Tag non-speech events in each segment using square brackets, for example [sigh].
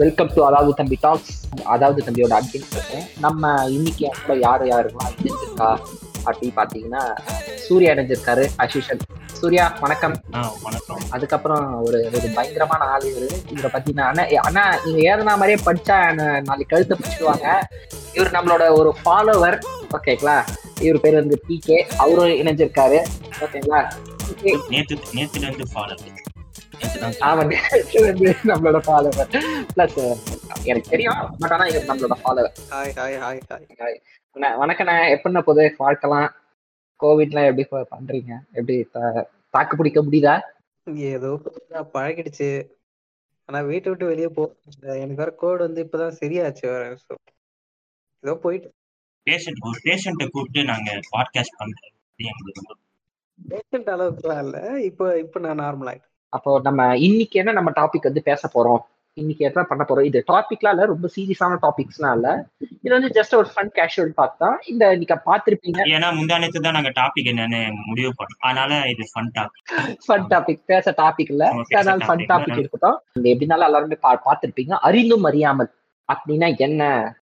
Welcome to அதாவது தம்பி tax அதாவது தம்பியோட அட்மின் பேசுறேன் நம்ம இன்னைக்கு கூட யார் யாருக்கெல்லாம் இணைஞ்சிருக்கா அப்படின்னு பார்த்தீங்கன்னா சூர்யா இணைஞ்சிருக்காரு அசிஷன் சூர்யா வணக்கம். வணக்கம். அதுக்கப்புறம் ஒரு ஒரு பயங்கரமான ஆள் இவரு. இவரை பத்தி நான் அண்ணா அண்ணா நீங்க ஏதனா மாதிரியே படிச்சா என்ன நாளைக்கு கழுத்தை பிடிச்சிடுவாங்க. இவர் நம்மளோட ஒரு ஃபாலோவர் ஓகேங்களா இவர் பேர் வந்து பி கே அவரும் இணைஞ்சிருக்காரு. ஓகேங்களா நேத்து நேத்துல இருந்து ஃபாலோ வந்து நம்மளோட ஃபாலோவர் பிளஸ் எனக்கு தெரியும் பட் நம்மளோட follower hi hi hi hi வணக்கண்ணே. எப்படிண்ணா போகுது? வாழ்க்கலாம்? கோவிட்லாம் எப்படி பண்றீங்க? எப்படி தா- தாக்கு பிடிக்க முடியுதா? ஏதோ பழகிடுச்சு. ஆனா வீட்டை விட்டு வெளியே போ எனக்கு வேற கோடு வந்து இப்பதான் சரியாச்சு வேற ஏதோ போயிட்டு. பேஷண்ட் ஒரு பேஷண்ட்டை கூப்பிட்டு நாங்க பாட்காஸ்ட் பண்றோம். இது எங்களுக்கு ரொம்ப பேஷண்ட் அளவுக்குலாம் இல்ல. இப்போ இப்போ நான் நார்மல் ஆயிட்டேன். அப்போ நம்ம இன்னைக்கு என்ன நம்ம டாபிக் வந்து பேச போறோம்? இன்னைக்கு என்ன பண்ண போறோம்? இது டாபிக்லாம் இல்ல ரொம்ப சீரியஸான டாபிக்ஸ்லாம் இல்ல. இது வந்து ஜஸ்ட் ஒரு ஃபன் கேஷுவல் பார்த்தா இந்த இன்னைக்கு பார்த்திருப்பீங்க. ஏன்னா முந்தானத்து தான் நாங்க டாபிக் என்னன்னு முடிவு பண்ணோம் அதனால இது ஃபன் டாபிக் ஃபன் டாபிக் பேச டாபிக் இல்ல. அதனால ஃபன் டாபிக். இருக்கட்டும் எப்படினாலும் எல்லாருமே பார்த்திருப்பீங்க. அறிந்தும் அறியாமல். அப்படின்னா என்ன?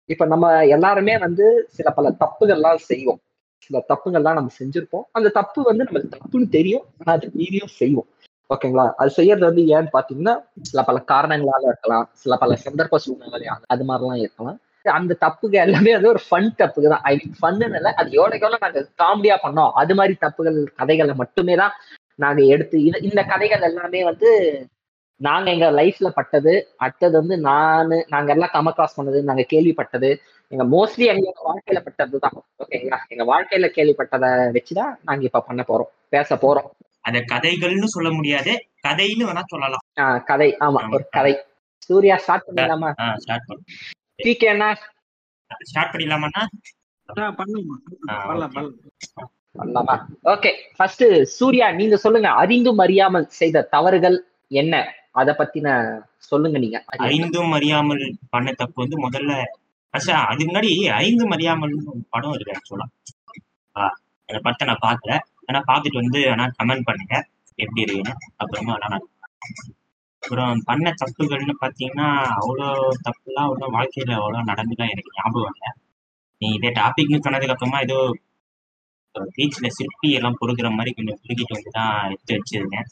இப்ப நம்ம எல்லாருமே வந்து சில பல தப்புகள்லாம் செய்வோம். சில தப்புகள்லாம் நம்ம செஞ்சிருப்போம். அந்த தப்பு வந்து நமக்கு தப்புன்னு தெரியும். ஆனா அது மீறியும் செய்வோம். ஓகேங்களா? அது செய்யறது வந்து ஏன்னு பாத்தீங்கன்னா சில பல காரணங்களால இருக்கலாம். சில பல சந்தர்ப்ப சூழ்நிலையால அது மாதிரிலாம் இருக்கலாம். அந்த தப்புகள் எல்லாமே வந்து ஒரு ஃபன் தப்புக்கு தான் ஐ மீன் ஃபன்னுல இல்லை அது எவ்வளோக்கு எவ்வளோ நாங்கள் காமெடியா பண்ணோம். அது மாதிரி தப்புகள் கதைகளை மட்டுமே தான் நாங்க எடுத்து இந்த கதைகள் எல்லாமே வந்து நாங்க எங்க லைஃப்ல பட்டது. அடுத்தது வந்து நானு நாங்க எல்லாம் கம கிராஸ் பண்ணது நாங்க கேள்விப்பட்டது. எங்க மோஸ்ட்லி எங்க வாழ்க்கையில பட்டது தான். ஓகேங்களா? எங்க வாழ்க்கையில கேள்விப்பட்டதை வச்சுதான் நாங்க இப்ப பண்ண போறோம் பேச போறோம். அத கதைகள்னு சொல்ல முடியாது. கதைன்னு வேணா சொல்லலாம். ஆஹ் கதை. ஆமா ஒரு கதை. சூர்யா ஸ்டார்ட் பண்ணிடலாமா? ஆ ஸ்டார்ட் பண்ணு. டிகேனா ஸ்டார்ட் பண்ணிடலாமாண்ணா? பண்ணலாம். பண்ணலாம் பண்ணலாமா. ஓகே ஃபர்ஸ்ட் சூர்யா நீங்க சொல்லுங்க. அறிந்தும் அறியாமல் செய்த தவறுகள் என்ன? அத பத்தின சொல்லுங்க நீங்க. ஐந்தும் அறியாமல் பண்ண தப்பு வந்து முதல்ல அச்சா அதுக்கு முன்னாடி ஐந்தும் அறியாமல்னு ஒரு படம் இருக்கு ஆக்சுவலா அந்த படத்தை நான் பார்க்கல ஆனா பார்த்துட்டு வந்து ஆனா கமெண்ட் பண்ணுங்க. எப்படி இருக்குன்னு. அப்புறமா வேணா அப்புறம் பண்ண தப்புகள்னு பார்த்தீங்கன்னா அவ்வளோ தப்புலாம் அவ்வளோ வாழ்க்கையில அவ்வளோ நடந்துலாம் எனக்கு ஞாபகம் இல்லை. நீ இதே டாபிக்னு சொன்னதுக்கு அப்புறமா ஏதோ பீச்சில் சிற்பி எல்லாம் பொறுக்கிற மாதிரி கொஞ்சம் புடுக்கிட்டு வந்து தான் எடுத்து வச்சிருக்கேன்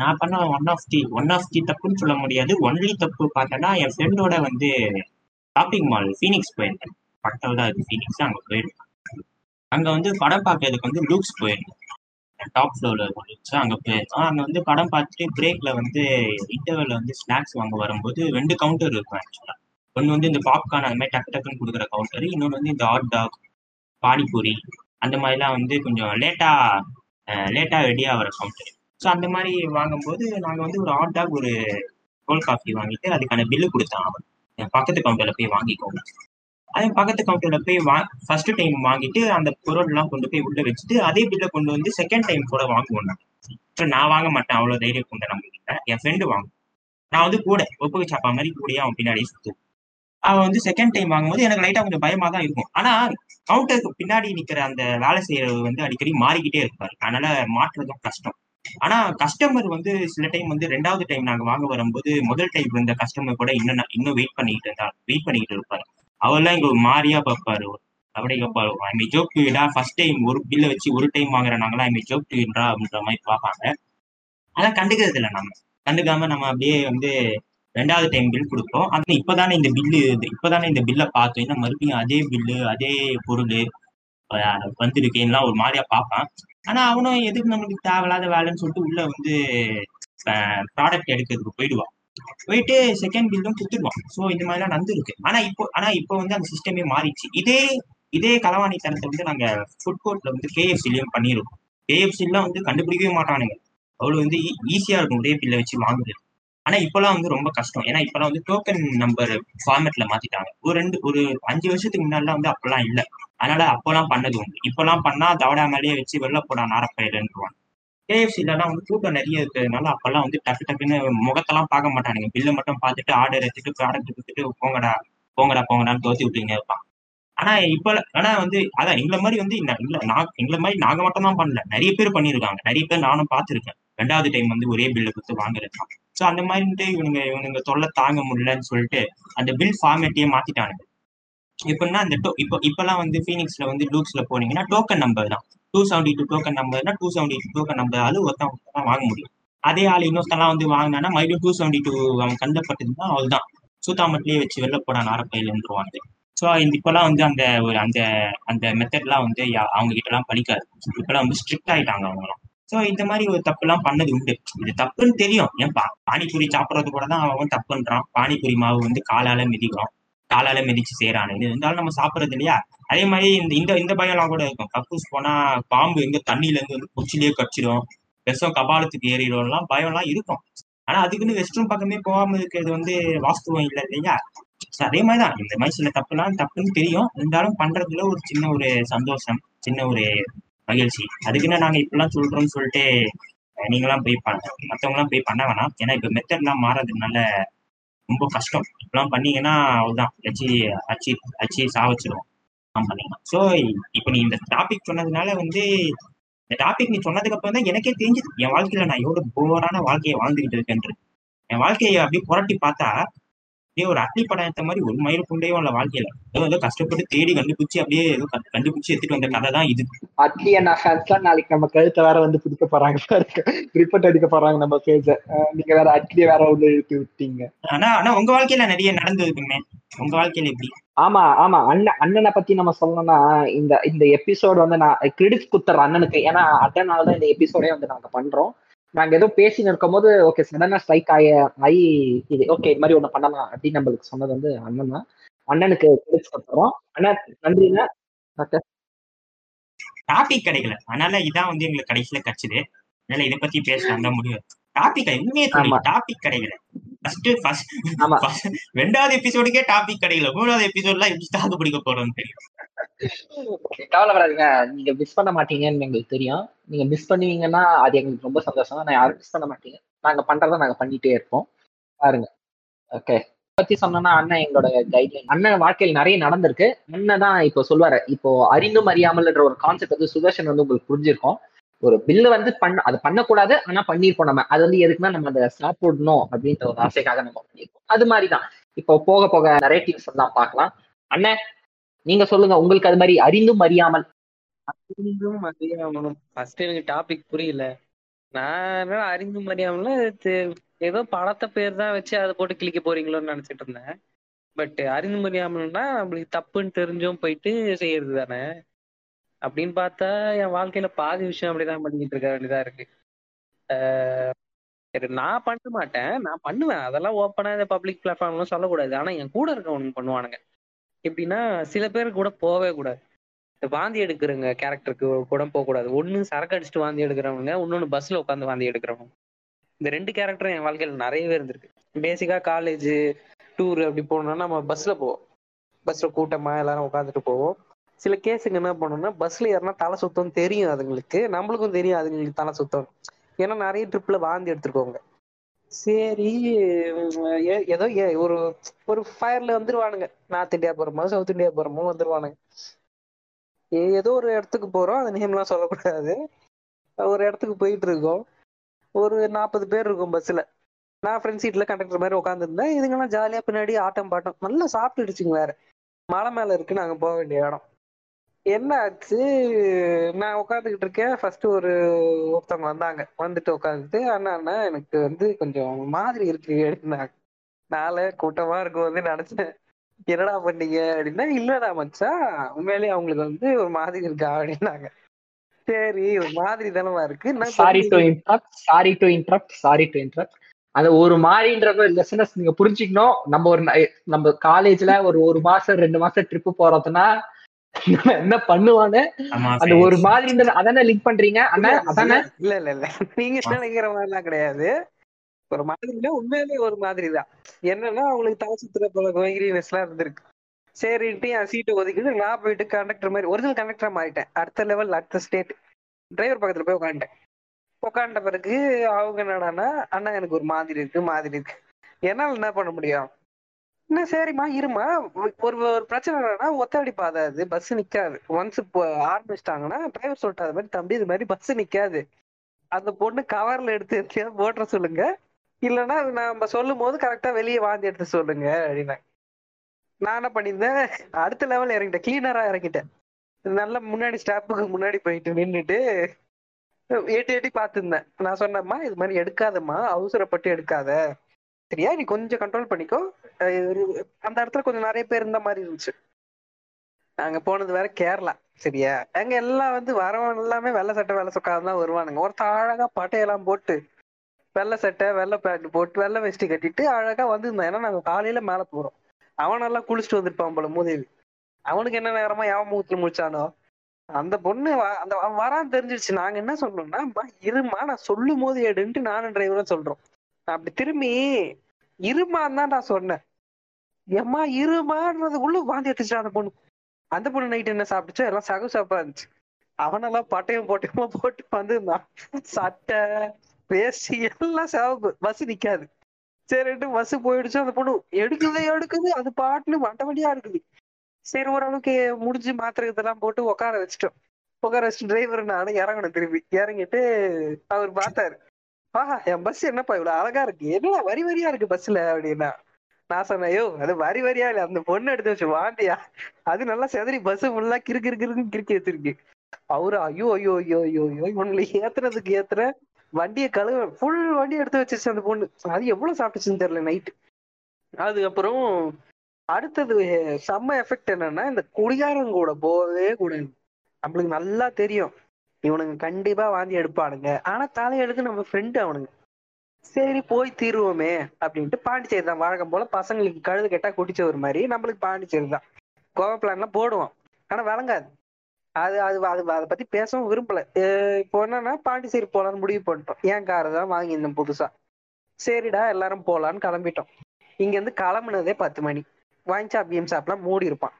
நான் பண்ண one of the one of the தப்புன்னு சொல்ல முடியாது. ஒன்லி தப்பு பார்த்தேன்னா என் ஃப்ரெண்டோட வந்து ஷாப்பிங் மால் ஃபீனிக்ஸ் போயிருந்தேன். பக்கத்தில் தான் இருக்கு. ஃபீனிக்ஸ் அங்கே போயிருக்கேன் அங்கே வந்து படம் பார்க்கறதுக்கு வந்து லூக்ஸ் போயிருந்தோம் டாப் ஃப்ளோரில் இருக்கும் லூக்ஸ் அங்கே போயிருந்தோம் அங்கே வந்து படம் பார்த்துட்டு பிரேக்கில் வந்து இன்டர்வலில் வந்து ஸ்நாக்ஸ் வாங்க வரும்போது ரெண்டு கவுண்டர் இருக்கும் ஆக்சுவலாக ஒன்று வந்து இந்த பாப்கார்ன் அது மாதிரி டக்கு டக்குன்னு கொடுக்குற கவுண்டர் இன்னொன்று வந்து இந்த ஹாட் டாக் பானிபூரி அந்த மாதிரிலாம் வந்து கொஞ்சம் லேட்டாக லேட்டாக ரெடி ஆகிற கவுண்டர் ஸோ அந்த மாதிரி வாங்கும்போது நாங்கள் வந்து ஒரு ஹாட் டாக் ஒரு கோல்ட் காஃபி வாங்கிட்டு அதுக்கான பில்லு கொடுத்தான். அவன் பக்கத்து கவுண்டரில் போய் வாங்கிக்கோங்க. அதே பக்கத்து கவுண்டரில் போய் வா ஃபர்ஸ்ட் டைம் வாங்கிட்டு அந்த பொருள்லாம் கொண்டு போய் உள்ள வச்சுட்டு அதே பில்லை கொண்டு வந்து செகண்ட் டைம் கூட வாங்குவோம் நான் ஸோ நான் வாங்க மாட்டேன் அவ்வளோ தைரியம் கொண்டு நம்ம கிட்ட. என் ஃப்ரெண்டு வாங்கும் நான் வந்து கூட ஒப்புக்கு சாப்பா மாதிரி கூடயே அவன் பின்னாடி சுத்தும் அவன் வந்து செகண்ட் டைம் வாங்கும்போது எனக்கு லைட்டாக கொஞ்சம் பயமாக தான் இருக்கும். ஆனால் கவுண்டருக்கு பின்னாடி நிற்கிற அந்த வேலை செய்யறவர் வந்து அடிக்கடி மாறிக்கிட்டே இருப்பார். அதனால மாற்றுறதும் கஷ்டம். ஆனா கஸ்டமர் வந்து சில டைம் வந்து ரெண்டாவது டைம் நாங்க வாங்க வரும்போது முதல் டைம் இருந்த கஸ்டமர் கூட இன்னும் இன்னும் வெயிட் பண்ணிக்கிட்டு இருந்தா வெயிட் பண்ணிக்கிட்டு இருப்பாரு. அவர்லாம் எங்களுக்கு மாறியா பார்ப்பாரு. அப்படியே கேட்பாரு. ஐ மீ ஜோக் டுடா ஃபர்ஸ்ட் டைம் ஒரு பில்லை வச்சு ஒரு டைம் வாங்குற நாங்களாம் ஐ மீ ஜோக் டுடா அப்படின்ற மாதிரி பார்ப்பாங்க. அதான் கண்டுக்கிறது இல்லை நம்ம. கண்டுக்காம நம்ம அப்படியே வந்து ரெண்டாவது டைம் பில் கொடுப்போம் அது இப்போதானே இந்த பில்லு இப்போதானே இந்த பில்லை பார்த்தோம். ஏன்னா மறுபடியும் அதே பில்லு அதே பொருள் வந்திருக்கேன்லாம் ஒரு மாதிரியா பார்ப்பான். ஆனா அவனும் எதுக்கு நம்மளுக்கு தேவையில்லாத வேலைன்னு சொல்லிட்டு உள்ள வந்து ப்ராடக்ட் எடுக்கிறதுக்கு போயிடுவான். போயிட்டு செகண்ட் பில்லும் கொடுத்துருவான் ஸோ இந்த மாதிரிலாம் நடந்துருக்கு. ஆனா இப்போ ஆனா இப்போ வந்து அந்த சிஸ்டமே மாறிடுச்சு. இதே இதே களவாணி தரத்தை வந்து நாங்க ஃபுட் கோர்ட்ல வந்து கேஎஃப்சிலையும் பண்ணிருக்கோம். கேஎஃப்சிலாம் வந்து கண்டுபிடிக்கவே மாட்டானுங்க. அவ்வளவு வந்து e, ஈஸியா இருக்கும் ஒரே பில்லை வச்சு வாங்குறது ஆனா இப்பெல்லாம் வந்து ரொம்ப கஷ்டம். ஏன்னா இப்பெல்லாம் வந்து டோக்கன் நம்பர் ஃபார்மேட்ல மாத்திட்டாங்க. ஒரு ரெண்டு ஒரு அஞ்சு வருஷத்துக்கு முன்னாடிலாம் வந்து அப்பெல்லாம் இல்லை. அதனால அப்பெல்லாம் பண்ணது உண்டு. இப்பெல்லாம் பண்ணா தவடா மேலேயே வச்சு வெளில போடா நாரப்பயிலுன்றாங்க கேஎஃப்சிலலாம் வந்து கூட்டம் நிறைய இருக்கிறதுனால அப்பெல்லாம் வந்து டக்கு டக்குன்னு முகத்தெல்லாம் பார்க்க மாட்டானுங்க. பில்லை மட்டும் பார்த்துட்டு ஆர்டர் எடுத்துட்டு ப்ராடக்ட் கொடுத்துட்டு போங்கடா போங்கடா போங்கடான்னு தோத்தி விட்டுங்க இருப்பான். ஆனா இப்ப ஆனா வந்து அதான் எங்களை மாதிரி வந்து இல்ல நான் எங்களை மாதிரி நாங்க மட்டும் தான் பண்ணல. நிறைய பேர் பண்ணியிருக்காங்க. நிறைய பேர் நானும் பார்த்திருக்கேன். ரெண்டாவது டைம் வந்து ஒரே பில்லை கொடுத்து வாங்கிருக்கான் ஸோ அந்த மாதிரிட்டு இவனுங்க இவனுங்க தொல்லை தாங்க முடியலன்னு சொல்லிட்டு அந்த பில் ஃபார்மேட்டையே மாத்திட்டானுங்க. இப்படின்னா அந்த டோ இப்போ இப்பெல்லாம் வந்து ஃபீனிக்ஸ்ல வந்து லூக்ஸ்ல போனீங்கன்னா டோக்கன் நம்பர் தான். Two seventy two token நம்பர்னா two seventy two token number ஒருத்தன் தான் வாங்க முடியும். அதே ஆள் இன்னொருத்தெல்லாம் வந்து வாங்கினானா மறுபடியும் டூ செவன்டி டூ அவன் கண்டப்பட்டதுன்னா அவள் தான் சூத்தாமட்டிலேயே வச்சு வெளில போடான் ஆரப்பையிலன்றுவாங்க ஸோ இந்த வந்து அந்த ஒரு அந்த அந்த மெத்தட்லாம் வந்து யா- அவங்க கிட்டலாம் படிக்காது இப்போலாம் வந்து ஸ்ட்ரிக்ட் ஆயிட்டாங்க அவங்களாம் ஸோ இந்த மாதிரி ஒரு தப்புலாம் பண்ணது உண்டு. இது தப்புன்னு தெரியும். ஏன் பா பானிபூரி சாப்பிட்றது கூட தான் அவன் தப்புன்றான். பானிபூரி மாவு வந்து காலால மிதிக்கிறோம் காலால மிதிச்சு செய்யறானு இது இருந்தாலும் நம்ம சாப்பிட்றது இல்லையா? அதே மாதிரி இந்த இந்த இந்த பயம்லாம் கூட இருக்கும். கக்கூஸ் போனா பாம்பு எங்க தண்ணியில இருந்து வந்து குச்சிலேயே கடிச்சிடும். விஷம் கபாலத்துக்கு ஏறிடும்லாம் பயம்லாம் இருக்கும். ஆனா அதுக்குன்னு ரெஸ்ட் ரூம் பக்கமே போகாம இருக்கிறது வந்து வாஸ்துவம் இல்லை இல்லையா? அதே மாதிரிதான். இந்த மாதிரி சில தப்புலாம் தப்புன்னு தெரியும். இருந்தாலும் பண்றதுல ஒரு சின்ன ஒரு சந்தோஷம் சின்ன ஒரு மகிழ்ச்சி. அதுக்குன்னு நாங்க இப்படிலாம் சொல்றோம்னு சொல்லிட்டு நீங்களாம் போய் பண்ண மத்தவங்கலாம் போய் பண்ண வேணாம். ஏன்னா இப்ப மெத்தட்லாம் மாறதுனால ரொம்ப கஷ்டம். இப்பெல்லாம் பண்ணீங்கன்னா அவ்வளோதான் அச்சி அச்சு அச்சு சாவச்சிடும் பண்ணிக்கலாம் ஸோ இப்போ நீ இந்த டாபிக் சொன்னதுனால வந்து இந்த டாபிக் நீ சொன்னதுக்கப்புறம் தான் எனக்கே தெரிஞ்சுது. என் வாழ்க்கையில் நான் எவ்வளோ போரான வாழ்க்கையை வாழ்ந்துகிட்டு இருக்கேன்றது என் வாழ்க்கையை அப்படியே புரட்டி பார்த்தா அப்படியே ஒரு அட்லி படம் எடுத்த மாதிரி ஒரு மயிறு புண்டையும் இல்ல வாழ்க்கையில. ஏதோ ஏதோ கஷ்டப்பட்டு தேடி கண்டுபிடிச்சு அப்படியே ஏதோ கண்டு- கண்டுபிடிச்சு எடுத்துட்டு வந்த கதை தான் இது. அட்லி அண்ணா ஃபேன்ஸ்லாம் நாளைக்கு நம்ம கழுத்தை வேற வந்து பிடிக்க போறாங்க ரிப்போர்ட் அடிக்க போறாங்க நம்ம பேஜ நீங்க வேற அட்லியை வேற உள்ள இழுத்து விட்டீங்க. ஆனா ஆனா உங்க வாழ்க்கையில நிறைய நடந்ததுக்குமே உங்க வாழ்க்கையில எப்படி? ஆமா ஆமா. அண்ணன் அண்ணனை பத்தி நம்ம சொல்லணும்னா இந்த இந்த எபிசோடு வந்து நான் கிரெடிட் குத்துற அண்ணனுக்கு. ஏன்னா அண்ணனால தான் இந்த எபிசோடே வந்து நாங்க பண்றோம். நாங்க ஏதோ பேசின்னு இருக்கும்போது ஓகே சடனா ஸ்ட்ரைக் ஆய ஆகி இது. ஓகே இது மாதிரி ஒண்ணு பண்ணலாம் அப்படின்னு நம்மளுக்கு சொன்னது வந்து அண்ணன் தான். அண்ணனுக்கு கிரெடிட் குத்துறோம் நன்றிங்க டாக்டர். டாபிக் கிடைக்கல. அதனால இதான் வந்து எங்களுக்கு கடைசியில கிடைச்சது. அதனால இதை பத்தி பேசலாம். தான் முடியும் டாபிக் உண்மையே. டாபிக் கிடைக்கல. ஃபர்ஸ்ட் ஃபர்ஸ்ட் ஆமா. ரெண்டாவது எபிசோடுக்கே டாபிக் கிடைக்கல. மூணாவது எபிசோட்லாம் எப்படி தாக்கு பிடிக்க போறோம்னு தெரியும் கவலைப்படாதீங்க நீங்க மிஸ் பண்ண மாட்டீங்கன்னு எங்களுக்கு தெரியும். நீங்க மிஸ் பண்ணுவீங்கன்னா அது எங்களுக்கு ரொம்ப சந்தோஷம். நான் யாரும் மிஸ் பண்ண மாட்டீங்க. நாங்க பண்றதை நாங்க பண்ணிட்டே இருப்போம். பாருங்க. ஓகே பத்தி சொன்னோம்னா அண்ணன் எங்களோட கைட்லைன் அண்ணன் வாழ்க்கையில் நிறைய நடந்திருக்கு. அண்ணன் தான் இப்போ சொல்லுவாரு இப்போ அறிந்தும் அறியாமல்ன்ற ஒரு கான்செப்ட் வந்து சுதர்ஷன் வந்து உங்களுக்கு புரிஞ்சிருக்கும். ஒரு பில்லு வந்து பண்ண அது பண்ணக்கூடாது ஆனா பண்ணிருப்போம் நம்ம. அது வந்து எதுக்குன்னா நம்ம அதை சாப்பிடணும் அப்படின்ற ஒரு ஆசைக்காக நம்ம பண்ணிருப்போம் அது மாதிரிதான். இப்போ போக போக நரேட்டிவ்ஸ் எல்லாம் பார்க்கலாம். அண்ணன் நீங்க சொல்லுங்க உங்களுக்கு அது மாதிரி அறிந்தும் அறியாமல். அறிந்தும் அறியாமலும். ஃபர்ஸ்ட் எனக்கு டாபிக் புரியல. நான் அறிந்தும் அறியாமல ஏதோ படத்தை பேர் தான் வச்சு அதை போட்டு கிளிக்க போறீங்களோன்னு நினைச்சிட்டு இருந்தேன். பட் அறிந்தும் அறியாமல்னா நம்மளுக்கு தப்புன்னு தெரிஞ்சும் போயிட்டு செய்யறது தானே. அப்படின்னு பார்த்தா என் வாழ்க்கையில பாதி விஷயம் அப்படிதான் பண்ணிக்கிட்டு இருக்க வேண்டியதா இருக்கு. நான் பண்ண மாட்டேன். நான் பண்ணுவேன். அதெல்லாம் ஓப்பனா இந்த பப்ளிக் பிளாட்ஃபார்ம்லாம் சொல்லக்கூடாது. ஆனா என் கூட இருக்கவனுங்க பண்ணுவானுங்க. எப்படின்னா சில பேர் கூட போவே கூடாது. இந்த வாந்தி எடுக்கிறவங்க கேரக்டருக்கு கூட போக கூடாது ஒண்ணு சரக்கு அடிச்சுட்டு வாந்தி எடுக்கிறவங்க இன்னொன்னு பஸ்ல உட்காந்து வாந்தி எடுக்கிறவங்க இந்த ரெண்டு கேரக்டரும் என் வாழ்க்கையில நிறையவே இருந்திருக்கு. பேசிக்கா காலேஜ் டூர் அப்படி போனோம்னா நம்ம பஸ்ல போவோம். பஸ்ல கூட்டமா எல்லாரும் உட்காந்துட்டு போவோம். சில கேஸுக்கு என்ன பண்ணணும்னா பஸ்ல ஏறினா தலை சுத்தம் தெரியும் அதுங்களுக்கு. நம்மளுக்கும் தெரியும் அதுங்களுக்கு தலை சுத்தம். ஏன்னா நிறைய ட்ரிப்ல வாந்தி எடுத்துருக்கோங்க சரி ஏ- ஏதோ ஏ- ஒரு ஒரு ஃபயர்ல வந்துருவானுங்க. நார்த் இந்தியா போறோமோ சவுத் இந்தியா போறோமோ வந்துருவானுங்க. ஏ- ஏதோ ஒரு இடத்துக்கு போறோம். அந்த நேம்லாம் சொல்லக்கூடாது. ஒரு இடத்துக்கு போயிட்டு இருக்கோம். ஒரு நாற்பது பேர் இருக்கும் பஸ்ல நான் ஃப்ரெண்ட் சீட்ல கண்டக்டர் மாதிரி உட்காந்துருந்தேன் இதுங்கெல்லாம் ஜாலியா பின்னாடி ஆட்டம் பாட்டம். நல்லா சாப்பிட்டுடுச்சுங்க வேற. மலை மேல இருக்கு நாங்க போக வேண்டிய இடம். என்ன ஆச்சு நான் உட்காந்துக்கிட்டு இருக்கேன். ஃபர்ஸ்ட் ஒரு ஒருத்தவங்க வந்தாங்க. வந்துட்டு உட்காந்துட்டு அண்ணா அண்ணா எனக்கு வந்து கொஞ்சம் மாதிரி இருக்கு. அப்படின்னாங்க. நாளை கூட்டமா இருக்கும் வந்து நினைச்சேன் என்னடா பண்ணீங்க? அப்படின்னா இல்லடா மச்சான் உண்மையிலேயே அவங்களுக்கு வந்து ஒரு மாதிரி இருக்கா? அப்படின்னாங்க. சரி ஒரு மாதிரி தானமா இருக்கு. Sorry to interrupt sorry to interrupt sorry to interrupt அந்த ஒரு மாறின்றத லெசனஸ் நீங்க புரிஞ்சுக்கணும். நம்ம ஒரு நம்ம காலேஜ்ல ஒரு ஒரு மாசம் ரெண்டு மாசம் ட்ரிப்பு போறதுன்னா என்ன பண்ணுவான்னு? ஆமா அந்த சரி. ஒரு மாதிரி அதானே லிங்க் பண்றீங்க? அண்ணா அதானே? இல்ல இல்ல இல்ல. நீங்க நினைக்கிற மாதிரிலாம் கிடையாது. ஒரு மாதிரினா உண்மையிலேயே ஒரு மாதிரி தான். என்னன்னா அவங்களுக்கு தலை சுத்துற போல வைகிரினஸ் எல்லாம் இருந்திருக்கு. சரின்ட்டு என் சீட்டை ஒதுக்கிட்டு நான் போயிட்டு கண்டக்டர் மாதிரி ஒரிஜினல் கண்டக்டரா மாறிட்டேன். அடுத்த லெவல் அடுத்த ஸ்டேட் டிரைவர் பக்கத்துல போய் உட்காந்துட்டேன் உட்காண்ட பிறகு அவங்க என்னடான்னா அண்ணா எனக்கு ஒரு மாதிரி இருக்கு மாதிரி இருக்கு. என்னால என்ன பண்ண முடியும்? என்ன சரிம்மா இருமா ஒரு ஒரு பிரச்சனை என்னன்னா ஒத்தடி பாதை அது. பஸ் நிக்காது. ஒன்ஸ் இப்போ ஆரம்பிச்சிட்டாங்கன்னா டிரைவர் சொல்லிட்டாத மாதிரி தம்பி இது மாதிரி பஸ் நிக்காது. அந்த பொண்ணு கவர்ல எடுத்து எத்தையாவது போட்டுற சொல்லுங்க. இல்லைன்னா நம்ம சொல்லும் போது கரெக்டா வெளியே வாந்தி எடுத்து சொல்லுங்க அப்படின்னா நான் என்ன பண்ணியிருந்தேன் அடுத்த லெவல் இறங்கிட்டேன். கிளீனரா இறங்கிட்டேன். நல்ல முன்னாடி ஸ்டாப்புக்கு முன்னாடி போயிட்டு நின்றுட்டு எட்டி எட்டி பார்த்துருந்தேன். நான் சொன்னேம்மா இது மாதிரி எடுக்காதம்மா. அவசரப்பட்டு எடுக்காத. சரியா நீ கொஞ்சம் கண்ட்ரோல் பண்ணிக்கோ. ஒரு- அந்த இடத்துல கொஞ்சம் நிறைய பேர் இருந்த மாதிரி இருந்துச்சு. நாங்க போனது வேற கேரளா சரியா? அங்க எல்லாம் வந்து வரவன் எல்லாமே வெள்ளை சட்டை வெள்ளை சொக்காதான் தான் வருவானுங்க. ஒருத்தன் அழகா பட்டையெல்லாம் போட்டு வெள்ளை சட்டை வெள்ளை பேண்ட் போட்டு வெள்ளை வெஸ்டி கட்டிட்டு அழகா வந்திருந்தான். ஏன்னா நாங்க காலையில மேல போறோம். அவன் நல்லா குளிச்சுட்டு வந்திருப்பான் போல மூதேவி. அவனுக்கு என்ன நேரமா எவன் முகத்துல முடிச்சானோ அந்த பொண்ணு அந்த வரான்னு தெரிஞ்சிருச்சு. நாங்க என்ன சொல்றோம்னா இருமா நான் சொல்லும் போது எடுன்ட்டு நானும் டிரைவரும் சொல்றோம். அப்படி திரும்பி இருமான்னு தான் நான் சொன்னேன். எம்மா இருமான்றது உள்ள வாந்தி எடுத்துச்சு அந்த பொண்ணு. அந்த பொண்ணு நைட் என்ன சாப்பிடுச்சோ எல்லாம் சகு சாப்பா இருந்துச்சு. அவனெல்லாம் பட்டையும் போட்டயமா போட்டு வந்திருந்தான். சட்டை பேசி எல்லாம் சிவப்பு. பஸ் நிக்காது. சரிட்டு பஸ் போயிடுச்சு. அந்த பொண்ணு எடுக்குது எடுக்குது. அது பாட்டுன்னு வண்ட வண்டியா இருக்குது. சரி ஓரளவுக்கு முடிஞ்சு மாத்திரை இதெல்லாம் போட்டு உட்கார வச்சுட்டோம். உட்கார வச்சுட்டு டிரைவர் நானும் இறங்கணும் திரும்பி. இறங்கிட்டு அவர் பார்த்தாரு. ஆஹா என் பஸ் என்னப்பா இவ்வளவு அழகா இருக்கு? என்ன வரி வரியா இருக்கு பஸ்ல அப்படின்னா? நான் சொன்னேன் ஐயோ அது வரி வரியா இல்ல அந்த பொண்ணு எடுத்து வச்சு வாண்டியா? அது நல்லா செதறி பஸ் ஃபுல்லா கிறு கிறு கிறுக்கி ஏத்திருக்கு அவரு ஐயோ ஐயோ ஐயோ ஐயோ ஐயோ இவங்களை ஏத்துறதுக்கு ஏத்துற வண்டியை கழுவ ஃபுல் வண்டி எடுத்து வச்சிருச்சு அந்த பொண்ணு. அது எவ்வளவு சாப்பிட்டுச்சுன்னு தெரியல நைட்டு அதுக்கப்புறம் அடுத்தது செம்ம எஃபெக்ட் என்னன்னா இந்த குடிகாரங்க கூட போகவே கூடாது. நம்மளுக்கு நல்லா தெரியும். இவனுங்க கண்டிப்பா வாந்தி எடுப்பானுங்க. ஆனா தலையெடுத்து நம்ம ஃப்ரெண்டு அவனுங்க. சரி போய் தீருவோமே அப்படின்ட்டு பாண்டிச்சேரி தான். வழக்கம் போல பசங்களுக்கு கழுது கெட்டா குடிச்ச ஒரு மாதிரி நம்மளுக்கு பாண்டிச்சேரி தான். கோவா பிளான்லாம் போடுவோம். ஆனா வழங்காது அது அது அது அதை பத்தி பேசவும் விரும்பல. இப்போ என்னன்னா பாண்டிச்சேரி போலான்னு முடிவு பண்ணிட்டோம். ஏன் காரை தான் வாங்கியிருந்தோம் புதுசா? சரிடா எல்லாரும் போலான்னு கிளம்பிட்டோம். இங்க இருந்து கிளம்புனதே பத்து மணி. வாங்கி ஷாப் கேம் ஷாப்லாம் மூடி இருப்பான்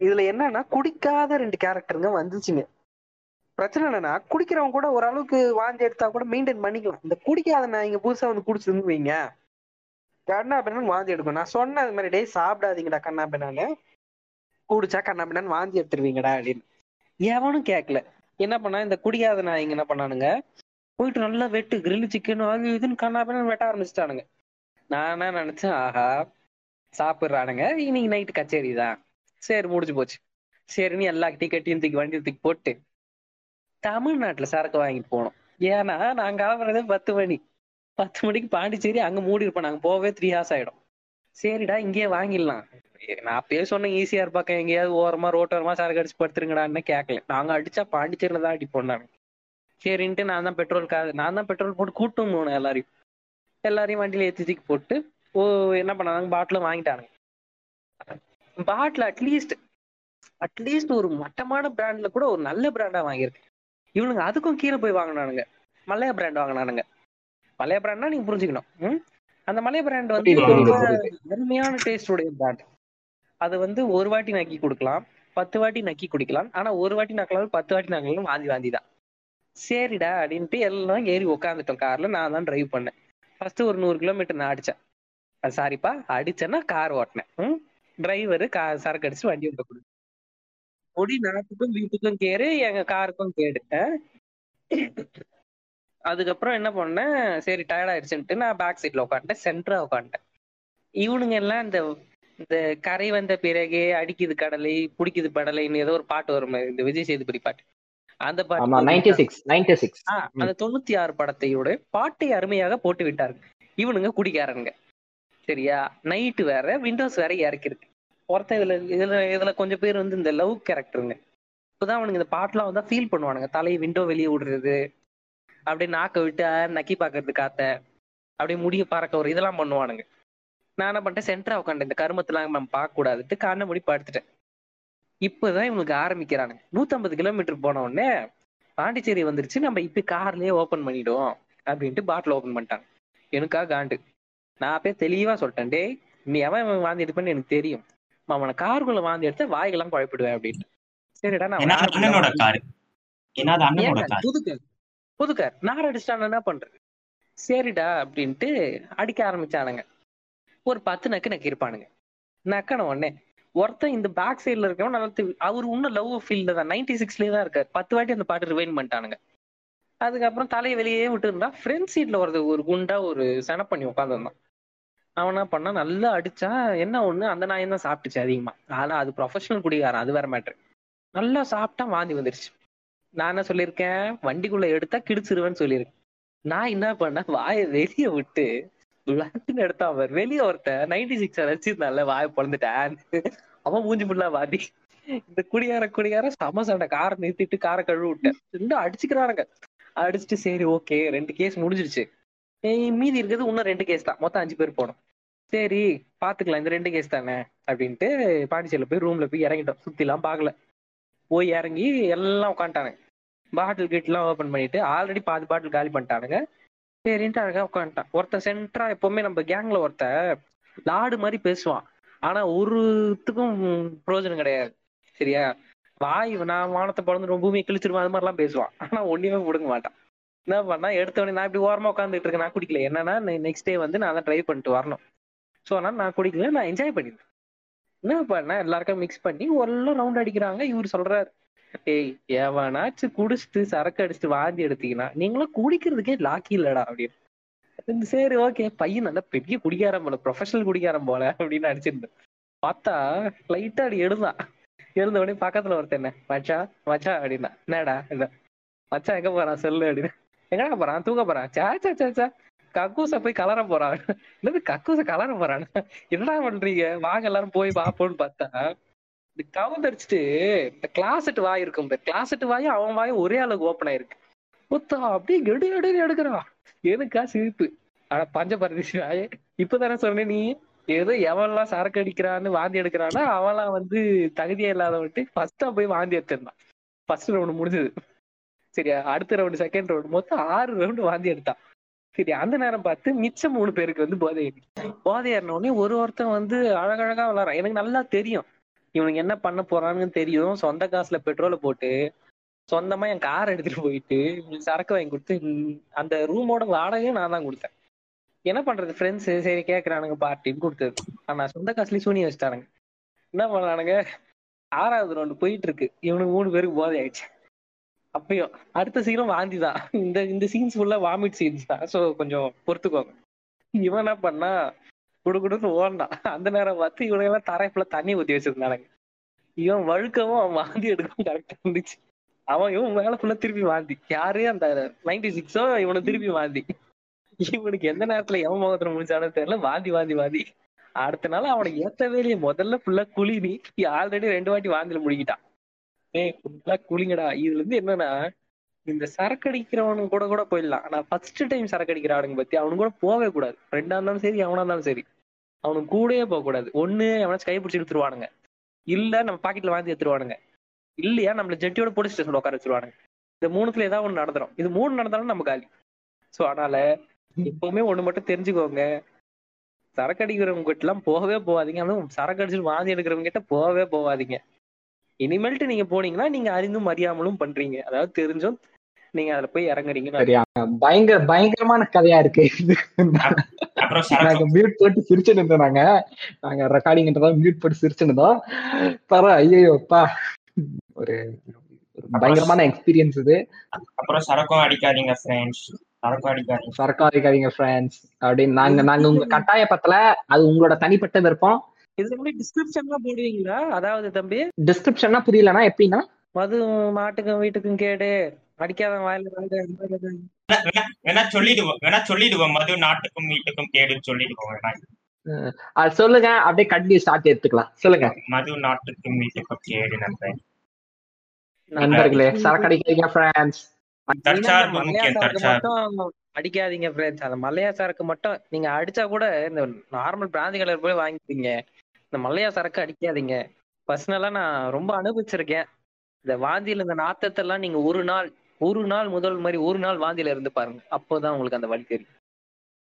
இதுல என்னன்னா குடிக்காத ரெண்டு கேரக்டருங்க வந்துச்சுங்க. பிரச்சனை என்னன்னா குடிக்கிறவங்க கூட ஓரளவுக்கு வாந்தி எடுத்தா கூட மெயின்டைன் பண்ணிக்கலாம். இந்த குடிக்காத நான் இங்க புதுசா வந்து குடிச்சிருந்து வைங்க. கண்ணா பின்னான்னு வாந்தி எடுக்கும். நான் சொன்ன அது மாதிரி டேய் சாப்பிடாதீங்கடா கண்ணா பின்னான்னு. குடிச்சா கண்ணா பின்னான்னு வாந்தி எடுத்துருவீங்கடா அப்படின்னு. எவனும் கேட்கல என்ன பண்ணா இந்த குடிக்காத நாய்ங்க என்ன பண்ணானுங்க? போயிட்டு நல்லா வெட்டு கிரில் சிக்கன் அது இதுன்னு கண்ணா பின்னான்னு வெட்ட ஆரம்பிச்சிட்டானுங்க. நான் நினைச்சேன் ஆஹா சாப்பிடுறானுங்க. இன்னைக்கு நைட்டு கச்சேரி தான். சரி முடிஞ்சு போச்சு. சரின்னு எல்லா டிக்கெட்டையும் தூக்கி வண்டியை தூக்கி போட்டு தமிழ்நாட்டுல சரக்கு வாங்கிட்டு போனோம். ஏன்னா நாங்க கிளம்புறதே பத்து மணி. பத்து மணிக்கு பாண்டிச்சேரி அங்க மூடி இருப்போம். நாங்க போகவே த்ரீ ஹார்ஸ் ஆயிடும். சரிடா இங்கேயே வாங்கிடலாம். நான் அப்பயே சொன்னேன் ஈஸியா இருப்பாக்க எங்கேயாவது ஓரமா ரோட்டோரமா சரக்கு அடிச்சு படுத்துருங்கடான்னு கேட்கல நாங்க அடிச்சா பாண்டிச்சேரியில தான் அடிப்போம் நாங்க. சரின்ட்டு நான் தான் பெட்ரோல் கா நான் தான் பெட்ரோல் போட்டு கூட்டும் போனேன் எல்லாரையும். எல்லாரையும் வண்டியில ஏத்திச்சிக்கு போட்டு ஓ என்ன பண்ணாங்க பாட்டிலும் வாங்கிட்டானுங்க பாட்டில் அட்லீஸ்ட் அட்லீஸ்ட் ஒரு மட்டமான பிராண்ட்ல கூட ஒரு நல்ல பிராண்டா வாங்கியிருக்கேன். இவனுங்க அதுக்கும் கீழே போய் வாங்கினானுங்க. மலையா பிராண்ட் வாங்கினானுங்க. மலையா பிராண்ட்னா நீங்க புரிஞ்சுக்கணும்? அந்த மலையா பிராண்ட் வந்து. அருமையான டேஸ்ட் உடைய பிராண்ட் அது வந்து ஒரு வாட்டி நக்கி கொடுக்கலாம் பத்து வாட்டி நக்கி குடிக்கலாம். ஆனா ஒரு வாட்டி நக்கலாம் பத்து வாட்டி நக்கலாம் வாந்தி வாந்தி தான். சரிடா அப்படின்ட்டு எல்லாம் ஏறி உட்காந்துட்டோம் கார்ல நான் தான் டிரைவ் பண்ணேன். ஃபர்ஸ்ட் ஒரு நூறு கிலோமீட்டர் நான் அடிச்சேன். அது சாரிப்பா அடிச்சேன்னா கார் ஓட்டினேன். டிரைவரு கார் சரக்கு அடிச்சு வண்டி விட்ட கொடு முடி நாட்டுக்கும் வீட்டுக்கும் கேடு எங்க காருக்கும் கேடு. அஹ்? அதுக்கப்புறம் என்ன பண்ணேன்? சரி டயர்ட் ஆயிடுச்சுன்ட்டு நான் பேக் சீட்ல உட்காந்துட்டேன் சென்டரா உட்காந்துட்டேன். இவனுங்க எல்லாம் இந்த இந்த கரை வந்த பிறகே அடிக்குது கடலை புடிக்குது படலைன்னு ஏதோ ஒரு பாட்டு வரும் இந்த விஜய் சேதுபதி பாட்டு. அந்த பாட்டு அந்த தொண்ணூத்தி ஆறு படத்தையோட பாட்டை அருமையாக போட்டு விட்டார்கள் இவனுங்க குடிக்காரனுங்க சரியா? நைட்டு வேற விண்டோஸ் வேற இறக்கிருக்கு. ஒருத்தன் இதுல இதுல இதுல கொஞ்சம் பேர் வந்து இந்த லவ் கேரக்டருங்க இப்பதான் அவனுங்க இந்த பாட்டுலாம் வந்தா ஃபீல் பண்ணுவானுங்க. தலையை விண்டோ வெளியே விடுறது அப்படியே நாக்க விட்டு நக்கி பாக்குறது காத்த அப்படியே முடிய பறக்க ஒரு இதெல்லாம் பண்ணுவானுங்க. நான் என்ன பண்ணிட்டேன்? சென்டரா உட்காந்து இந்த கருமத்தெல்லாம் நம்ம பார்க்க கூடாதுட்டு கண்ணை மூடி படுத்துட்டேன். இப்பதான் இவனுக்கு ஆரம்பிக்கிறானுங்க. நூத்தம்பது கிலோமீட்டர் போன உடனே பாண்டிச்சேரி வந்துருச்சு நம்ம இப்ப கார்லயே ஓபன் பண்ணிடுவோம் அப்படின்ட்டு பாட்டில் ஓபன் பண்ணிட்டாங்க. எனக்கா காண்டு நான் அப்பயே தெளிவா சொல்லிட்டேன் டேய் நீ எவன் இவன் வாந்தி எடுப்பேன்னு எனக்கு தெரியும். அவனை காருக்குள்ள வாந்தி எடுத்தா வாய்கெல்லாம் குழப்பிடுவேன் அப்படின்னு. சரிடா நான் ஏன்னா அது யாருக்குள்ள அண்ணனோட வாந்தி- காரு ஏன்னா அது அண்ணனோட ஏங்க, கார் புது கார் புது கார் நார் அடிச்சிட்டான் என்ன பண்றது? சரிடா அப்படின்ட்டு அடிக்க ஆரம்பிச்சானுங்க. ஒரு பத்து நக்கு நக்கி இருப்பானுங்க. நக்கன உடனே ஒருத்தன் இந்த பேக் சைடுல இருக்கவன் நல்லா அவர் இன்னும் லவ் ஃபீல்ட்ல தான் நைன்டி சிக்ஸ்லயே தான் இருக்காரு. பத்து வாட்டி அந்த பாட்டு ரிவைன் பண்ணிட்டானுங்க. அதுக்கப்புறம் தலையை வெளியே விட்டு இருந்தா ஃப்ரண்ட் சீட்ல ஒரு ஒரு குண்டா ஒரு சென பண்ணி உட்காந்துருந்தான் அவன் என்ன பண்ணா நல்லா அடிச்சா என்ன ஒண்ணு? அந்த நாயம் தான் சாப்பிட்டுச்சு அதிகமா. ஆனா அது ப்ரொஃபஷனல் குடிகாரன். அது வேற மேட்ரு நல்லா சாப்பிட்டா வாந்தி வந்துருச்சு. நான் என்ன சொல்லியிருக்கேன்? வண்டிக்குள்ள எடுத்தா கிடிச்சிருவேன்னு சொல்லியிருக்கேன். நான் என்ன பண்ண வாயை வெளிய விட்டு விளாட்டுன்னு எடுத்தா அவர் வெளியே ஒருத்த நைன்டி சிக்ஸ் வச்சிருந்தால வாயை பொழந்துட்டேன். அவன் மூஞ்சி புள்ளா வாதி இந்த குடியார குடியார சம சண்டை. காரை நிறுத்திட்டு காரை கழுவி விட்டேன். ரெண்டும் அடிச்சுக்கிறானுங்க. அடிச்சுட்டு சரி ஓகே ரெண்டு கேஸ் முடிஞ்சிருச்சு. மீதி இருக்கிறது இன்னும் ரெண்டு கேஸ் தான். மொத்தம் அஞ்சு பேர் போனோம். சரி பாத்துக்கலாம். இந்த ரெண்டு கேஸ் தானே? அப்படின்ட்டு பாண்டிச்சேரியில போய் ரூம்ல போய் இறங்கிட்டோம். சுத்திலாம் பார்க்கல போய் இறங்கி எல்லாம் உட்காந்துட்டானுங்க பாட்டில் கேட்லாம் ஓபன் பண்ணிட்டு ஆல்ரெடி பாதி பாட்டில் காலி பண்ணிட்டானுங்க. சரின்ட்டு அழகா உட்காந்துட்டான் ஒருத்தன் சென்டரா எப்பவுமே நம்ம கேங்ல ஒருத்தன் லாடு மாதிரி பேசுவான். ஆனா ஒருத்துக்கும் பிரயோஜனம் கிடையாது. சரியா? வாய் நான் வானத்தை பிறந்து பூமியை கிழிச்சிருவான். அது மாதிரிலாம் பேசுவான். ஆனா ஒண்ணுமே கொடுக்க மாட்டான். என்ன பண்ணா எடுத்த உடனே நான் இப்படி ஓரமா உட்காந்துட்டு இருக்கேன். நான் குடிக்கல. என்னன்னா நெக்ஸ்ட் டே வந்து நான் தான் ட்ரை பண்ணிட்டு வரணும். ஸோ அதனால நான் குடிக்கல. நான் என்ஜாய் பண்ணிருந்தேன். என்ன பண்ண எல்லாருக்கும் மிக்ஸ் பண்ணி ஒரு ரவுண்ட் அடிக்கிறாங்க. இவர் சொல்றாரு ஏய் எவனாச்சும் குடிச்சிட்டு சரக்கு அடிச்சுட்டு வாந்தி எடுத்தீங்கன்னா நீங்களும் குடிக்கிறதுக்கே லாக்கி இல்லடா அப்படின்னு. சரி ஓகே பையன் நல்லா பெரிய குடிகாரம் போல ப்ரொஃபஷனல் குடிக்காரம் போல அப்படின்னு அடிச்சிருந்தேன் பார்த்தா லைட்டா அப்படி எழுந்தான். எழுந்த உடனே பக்கத்துல ஒருத்தன் மச்சா மச்சா அப்படின்னா என்னடா மச்சா எங்க போறான்? சொல்லு அப்படின்னு. எங்கடா போறான்? தூங்க போறான்? சே சே கக்கூச போய் கலர போறான். என்னது கக்கூச கலர போறான்? என்னடா பண்றீங்க? வாங்க எல்லாரும் போய் பாப்போம்னு பார்த்தா இந்த கவுந்தடிச்சிட்டு இந்த கிளாசெட் வாய் இருக்கும் கிளாசெட் வாயும் அவன் வாயும் ஒரே அளவுக்கு ஓப்பன் ஆயிருக்கு. புத்தா அப்படியே எடு எடுன்னு எடுக்கிறான். எனக்கா சிரிப்பு. ஆனா பஞ்ச பரதேசி வாயே இப்பதானே சொன்ன நீ? ஏதோ எவன்லாம் சரக்கு அடிக்கிறான்னு வாந்தி எடுக்கிறான்னா அவன்லாம் வந்து தகுதியே இல்லாதவன்ட்டு ஃபர்ஸ்டா போய் வாந்தி எடுத்திருந்தான். ஃபர்ஸ்ட் ரவுண்ட் முடிஞ்சது. சரியா அடுத்த ரவுண்டு செகண்ட் ரவுண்ட் மொத்தம் ஆறு ரவுண்டு வாந்தி எடுத்தான். சரி அந்த நேரம் பார்த்து மிச்சம் மூணு பேருக்கு வந்து போதை போதை ஏறின உடனே ஒரு ஒருத்தன் வந்து அழகழகா விளாட்றான். எனக்கு நல்லா தெரியும். இவனுக்கு என்ன பண்ண போறானுன்னு தெரியும். சொந்த காசுல பெட்ரோலை போட்டு சொந்தமா என் கார் எடுத்துட்டு போயிட்டு சரக்கு வாங்கி கொடுத்து அந்த ரூமோட வாடகையும் நான் தான் கொடுத்தேன். என்ன பண்றது ஃப்ரெண்ட்ஸ் சரி கேக்குறானுங்க பார்ட்டின்னு கொடுத்தது. ஆனா சொந்த காசுலயும் சூனி வச்சுட்டானுங்க. என்ன பண்ணானுங்க? ஆறாவது ரவுண்டு போயிட்டு இருக்கு. இவனுக்கு மூணு பேருக்கு போதை ஆயிடுச்சு. அப்பயும் அடுத்த சீனும் வாந்தி தான். இந்த இந்த சீன்ஸ் ஃபுல்லா வாமிட் சீன்ஸ் தான். ஸோ கொஞ்சம் பொறுத்துக்கோங்க. இவன் என்ன பண்ணா குடுக்குடுன்னு ஓடினான் அந்த நேரம் பார்த்து இவனுங்க தரை ஃபுல்லா தண்ணி ஊத்தி வச்சிருந்தானுங்க. இவன் வழுக்கவும் அவன் வாந்தி எடுக்கவும் கரெக்டா இருந்துச்சு. அவன் இவன் மேல ஃபுல்லா திருப்பி வாந்தி. யாரு அந்த நைன்டி சிக்ஸோ இவனை திருப்பி வாந்தி. இவனுக்கு எந்த நேரத்துல எவன் முகத்துல முடிச்சானு தெரியல. வாந்தி வாந்தி வாந்தி. அடுத்த நாள் அவனுக்கு ஏத்தவே இல்லையே. முதல்ல ஃபுல்லா குழினி நீ ஆல்ரெடி ரெண்டு வாட்டி வாந்தியில முழுகிட்டான். ஏய் குளிங்கடா. இதுல இருந்து என்னன்னா இந்த சரக்கு அடிக்கிறவனு கூட கூட போயிடலாம். ஆனா ஃபர்ஸ்ட் டைம் சரக்கு அடிக்கிறானுங்க பத்தி அவனு கூட போகவே கூடாது. ரெண்டா இருந்தாலும் சரி அவனா இருந்தாலும் சரி. அவனுக்கு கூடயே போக கூடாது. ஒண்ணு எவனாச்சும் கை பிடிச்சி எடுத்துருவானுங்க இல்ல நம்ம பாக்கெட்ல வாந்தி எடுத்துருவானுங்க. இல்லையா நம்மள ஜெட்டியோட போலீஸ் ஸ்டேஷன் உட்கார வச்சிருவானுங்க. இந்த மூணுத்துல ஏதாவது ஒண்ணு நடந்துரும். இது மூணு நடந்தாலும் நம்ம காலி. சோ அதனால எப்பவுமே ஒண்ணு மட்டும் தெரிஞ்சுக்கோங்க. சரக்கு அடிக்கிறவங்க கிட்ட எல்லாம் போகவே போகாதீங்க. அதுவும் சரக்கு அடிச்சுட்டு வாந்தி எடுக்கிறவங்க கிட்ட போகவே போகாதீங்க. இனிமேல்ட்டு நீங்க போனீங்கன்னா நீங்க அறிந்தும் அறியாமலும் பண்றீங்க. அதாவது தெரிஞ்சும் நீங்க அதுல போய் இறங்குறீங்க சரியா? பயங்கர பயங்கரமான கதையா இருக்கு நாங்க மியூட் போட்டு சிரிச்சுட்டு இருந்தோம் நாங்க. நாங்க ரெக்கார்டிங்ன்றதா மியூட் போட்டு சிரிச்சுட்டு இருந்தோம். பர ஐயோப்பா ஒரு பயங்கரமான எக்ஸ்பீரியன்ஸ் இது. அப்புறம் சரக்கும் அடிக்காதீங்க ஃப்ரெண்ட்ஸ் சரக்கும் அடிக்காதீங்க. ஃப்ரெண்ட்ஸ் அப்படின்னு நாங்க நாங்க உங்க [laughs] கட்டாய பத்தல அது உங்களோட தனிப்பட்ட விருப்பம். இதுல எப்படி டிஸ்கிரிப்ஷன்லாம் போடுவீங்களா? அதாவது தம்பி டிஸ்கிரிப்ஷன்னா புரியலனா எப்படின்னா மது மாட்டுக்கும் வீட்டுக்கும் கேடு. அடிக்காத வாயில. வேணா- சொல்லிடுவோம் வேணா சொல்லிடுவோம். மது நாட்டுக்கும் வீட்டுக்கும் கேடுன்னு சொல்லிடுவோம் வேணா. அது சொல்லுங்க அப்படியே கண்டினியூ ஸ்டார்ட் எடுத்துக்கலாம். சொல்லுங்க. மது நாட்டுக்கும் வீட்டுக்கும் கேடு நண்பன் நண்பர்களே சரக்கு அடிக்காதீங்க ஃப்ரெண்ட்ஸ் அடிக்காதீங்க ஃப்ரெண்ட்ஸ் அந்த மல்லையா சரக்கு மட்டும் நீங்க அடிச்சா கூட இந்த நார்மல் பிராந்தி கலர் போய் வாங்கிப்பீங்க. இந்த மல்லையா சரக்கு அடிக்காதீங்க. பர்சனலா நான் ரொம்ப அனுபவிச்சிருக்கேன். இந்த வாந்தியில இந்த நாத்தத்தை எல்லாம் நீங்க ஒரு நாள் ஒரு நாள் முதல் மாதிரி ஒரு நாள் வாந்தியில இருந்து பாருங்க. அப்போதான் உங்களுக்கு அந்த வழி தெரியும்.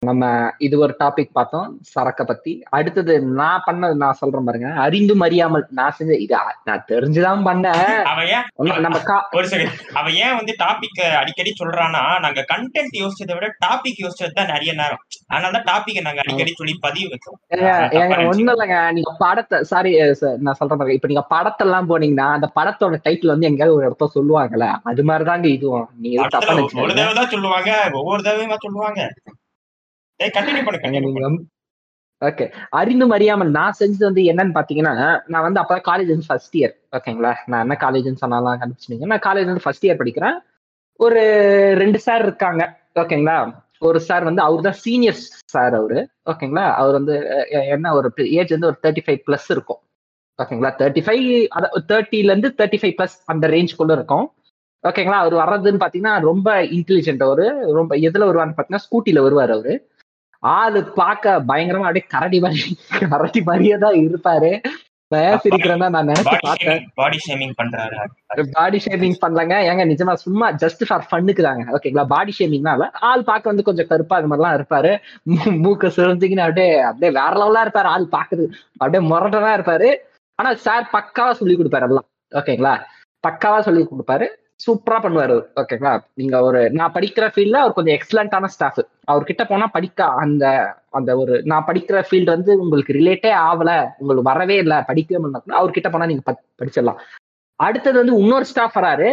நம்ம இது ஒரு டாபிக் பார்த்தோம் சரக்க பத்தி. அடுத்தது நான் பண்ணது நான் சொல்றேன் பாருங்க. அறிந்தும் அறியாமல் நான் செஞ்ச இது நான் தெரிஞ்சுதான் பண்ணேன். நம்ம ஒரு செகண்ட் அவன் ஏன் வந்து டாபிக் அடிக்கடி சொல்றான்னா நாங்க கண்டென்ட் யோசிச்சதை விட டாபிக் யோசிச்சது தான் நிறைய நேரம். அதனால தான் டாபிக்கை நாங்க அடிக்கடி சொல்லி பதிவு வைக்கிறோம். ஒண்ணும் இல்லைங்க. நீங்க படத்தை சாரி நான் சொல்றேன் பாருங்க. இப்ப நீங்க படத்தெல்லாம் போனீங்கன்னா அந்த படத்தோட டைட்டில் வந்து எங்கேயாவது ஒரு இடத்துல சொல்லுவாங்கல்ல. அது மாதிரிதாங்க இதுவும். நீங்க தப்பா தான் சொல்லுவாங்க ஒவ்வொரு தடவையுமா சொல்லுவாங்க? ஓகே அறிந்தும் அறியாமல் நான் செஞ்சது வந்து என்னன்னு பாத்தீங்கன்னா நான் வந்து அப்பதான் காலேஜ் வந்து ஃபர்ஸ்ட் இயர் ஓகேங்களா நான் என்ன காலேஜ்னு சொன்னாலும் கண்டுபிடிச்சிங்க நான் காலேஜ் வந்து ஃபர்ஸ்ட் இயர் படிக்கிறேன். ஒரு ரெண்டு சார் இருக்காங்க ஓகேங்களா ஒரு சார் வந்து அவர் தான் சீனியர் சார் அவரு ஓகேங்களா அவர் வந்து என்ன ஒரு ஏஜ் வந்து ஒரு தேர்ட்டி ஃபைவ் பிளஸ் இருக்கும் ஓகேங்களா தேர்ட்டி ஃபைவ் தேர்ட்டில இருந்து தேர்ட்டி ஃபைவ் பிளஸ் அந்த ரேஞ்சுக்குள்ள இருக்கும் ஓகேங்களா அவர் வர்றதுன்னு பாத்தீங்கன்னா ரொம்ப இன்டெலிஜென்ட் அவரு ரொம்ப எதுல வருவான்னு பாத்தீங்கன்னா ஸ்கூட்டில வருவார் அவரு. ஆளு பார்க்க பயங்கரமா அப்படியே கரடி மாதிரி கரடி மாதிரியே தான் இருப்பாரு. சிரிக்கிறேன்னா நான் நினைச்சு பார்த்தேன். ஷேமிங் பாடி ஷேமிங் பண்றாரு. பாடி ஷேமிங் பண்ணலங்க. ஏங்க நிஜமா சும்மா ஜஸ்ட் ஃபார் ஃபன்னுக்கு தாங்க ஓகேங்களா பாடி இல்ல ஆள் பார்க்க வந்து கொஞ்சம் கருப்பா அது மாதிரிலாம் இருப்பாரு. மூக்க சிறந்திங்கன்னு அப்படியே அப்படியே வேற லெவலா இருப்பாரு ஆள் பாக்குறது அப்படியே முரட்டனா இருப்பாரு. ஆனா சார் பக்காவா சொல்லி கொடுப்பாரு எல்லாம் ஓகேங்களா பக்காவா சொல்லி கொடுப்பாரு. சூப்பரா பண்ணுவாரு. ஓகேங்களா நீங்க ஒரு நான் படிக்கிற ஃபீல்ட்ல அவர் கொஞ்சம் எக்ஸலண்டான ஸ்டாஃப் அவர்கிட்ட போனா படிக்க அந்த அந்த ஒரு நான் படிக்கிற ஃபீல்டு வந்து உங்களுக்கு ரிலேட்டே ஆகல உங்களுக்கு வரவே இல்லை படிக்கவே முடியல அவர்கிட்ட போனா நீங்க படிச்சிடலாம். அடுத்தது வந்து இன்னொரு ஸ்டாஃப் வராரு.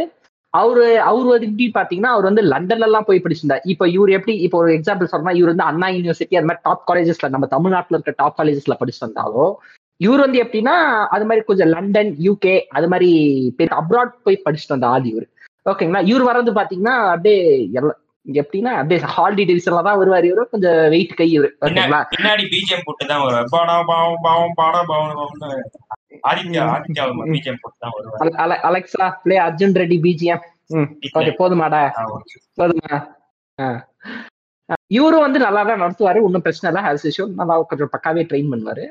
அவரு அவர் வந்து எப்படி பாத்தீங்கன்னா அவர் வந்து லண்டன்ல எல்லாம் போய் படிச்சிருந்தார். இப்போ இவர் எப்படி இப்போ ஒரு எக்ஸாம்பிள் சொல்லணும்னா இவர் வந்து அண்ணா யூனிவர்சிட்டி அது மாதிரி டாப் காலேஜஸ்ல நம்ம தமிழ்நாட்டுல இருக்க டாப் காலேஜஸ்ல படிச்சு இவர் வந்து எப்படின்னா அது மாதிரி கொஞ்சம் லண்டன் யூகே அது மாதிரி அப்ராட் போய் படிச்சுட்டு வந்த ஆள் இவர். ஓகேங்களா இவர் வர்றது பாத்தீங்கன்னா அப்படியே எல்லாம் எப்படின்னா அப்படியே ஹாலிடே டிவிஷன்ல தான் வருவார் இவரு. கொஞ்சம் வெயிட் கை இவரு. ஓகேங்களா பின்னாடி பிஜிஎம் போட்டு தான் வருவார். பாவம் பாவம் பாடா பாவம் ஆதித்யா ஆதித்யா பிஜிஎம் போட்டு தான் வருவார். அல- அல- Alexa play Arjun Reddy BGM ம் ஓகே போதுமாடா. போதுமா. இவரும் வந்து நல்லா தான் நடத்துவாரு. ஒன்றும் பிரச்சனை இல்லை. ஹேஸ் இஷ்யூ நல்லா கொஞ்சம் பக்காவே ட்ரெயின் பண்ணுவாரு.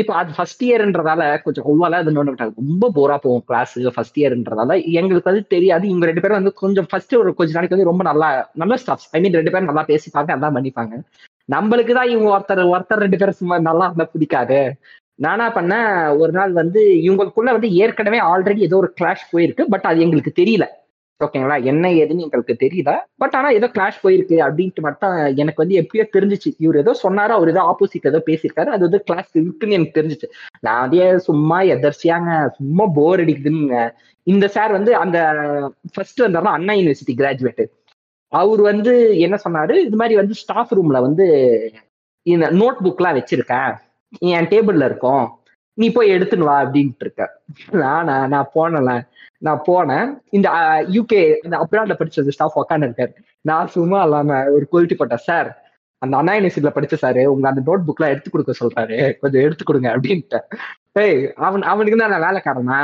இப்போ அது ஃபர்ஸ்ட் இயர்ன்றதால கொஞ்சம் ஒவ்வால அது நோண்டு ரொம்ப போரா போகும் கிளாஸ் ஃபர்ஸ்ட் இயர்ன்றதால எங்களுக்கு வந்து தெரியாது. இவங்க ரெண்டு பேரும் வந்து கொஞ்சம் ஃபர்ஸ்ட் ஒரு கொஞ்ச நாளைக்கு வந்து ரொம்ப நல்லா நல்ல ஸ்டாஃப்ஸ் ஐ மீன் ரெண்டு பேரும் நல்லா பேசிப்பாங்க எல்லாம் பண்ணிப்பாங்க. நம்மளுக்கு தான் இவங்க ஒருத்தர் ஒருத்தர் ரெண்டு பேரும் சும்மா நல்லா இருந்தா பிடிக்காது. நானா பண்ண ஒரு நாள் வந்து இவங்களுக்குள்ள வந்து ஏற்கனவே ஆல்ரெடி ஏதோ ஒரு கிளாஷ் போயிருக்கு. பட் அது எங்களுக்கு தெரியல. ஓகேங்களா என்ன ஏதுன்னு எங்களுக்கு தெரியல பட் ஆனா ஏதோ கிளாஷ் போயிருக்கு அப்படின்ட்டு மட்டும் எனக்கு வந்து எப்பயோ தெரிஞ்சிச்சு. இவர் ஏதோ சொன்னாரு? அவர் ஏதோ ஆப்போசிட் ஏதோ பேசியிருக்காரு. அது வந்து கிளாஸ் இருக்குன்னு எனக்கு தெரிஞ்சிச்சு. நான் அதே சும்மா எதர்ச்சியாங்க சும்மா போர் அடிக்குதுன்னு இந்த சார் வந்து அந்த ஃபர்ஸ்ட் வந்தாருன்னா அண்ணா யூனிவர்சிட்டி கிராஜுவேட் அவர் வந்து என்ன சொன்னாரு? இது மாதிரி வந்து ஸ்டாஃப் ரூம்ல வந்து இந்த நோட் புக்லாம் வச்சிருக்கேன். என் டேபிள்ல இருக்கும். நீ போய் எடுத்துன்னு வா அப்படின்ட்டு இருக்க. நானா நான் போனல. நான் போனேன். இந்த யூகே இந்த அப்ராட்ல படிச்சது ஸ்டாஃப் உக்காந்து இருக்காரு. நான் சும்மா இல்லாம ஒரு குவாலிட்டி போட்டேன். சார் அந்த அண்ணா யூனிவர்சிட்டியில படிச்ச சாரு உங்க அந்த நோட் புக்லாம் எடுத்து கொடுக்க சொல்றாரு. கொஞ்சம் எடுத்து கொடுங்க அப்படின்ட்டு. ஏய் அவன் அவனுக்கு தான் நான் வேலைக்காரனா?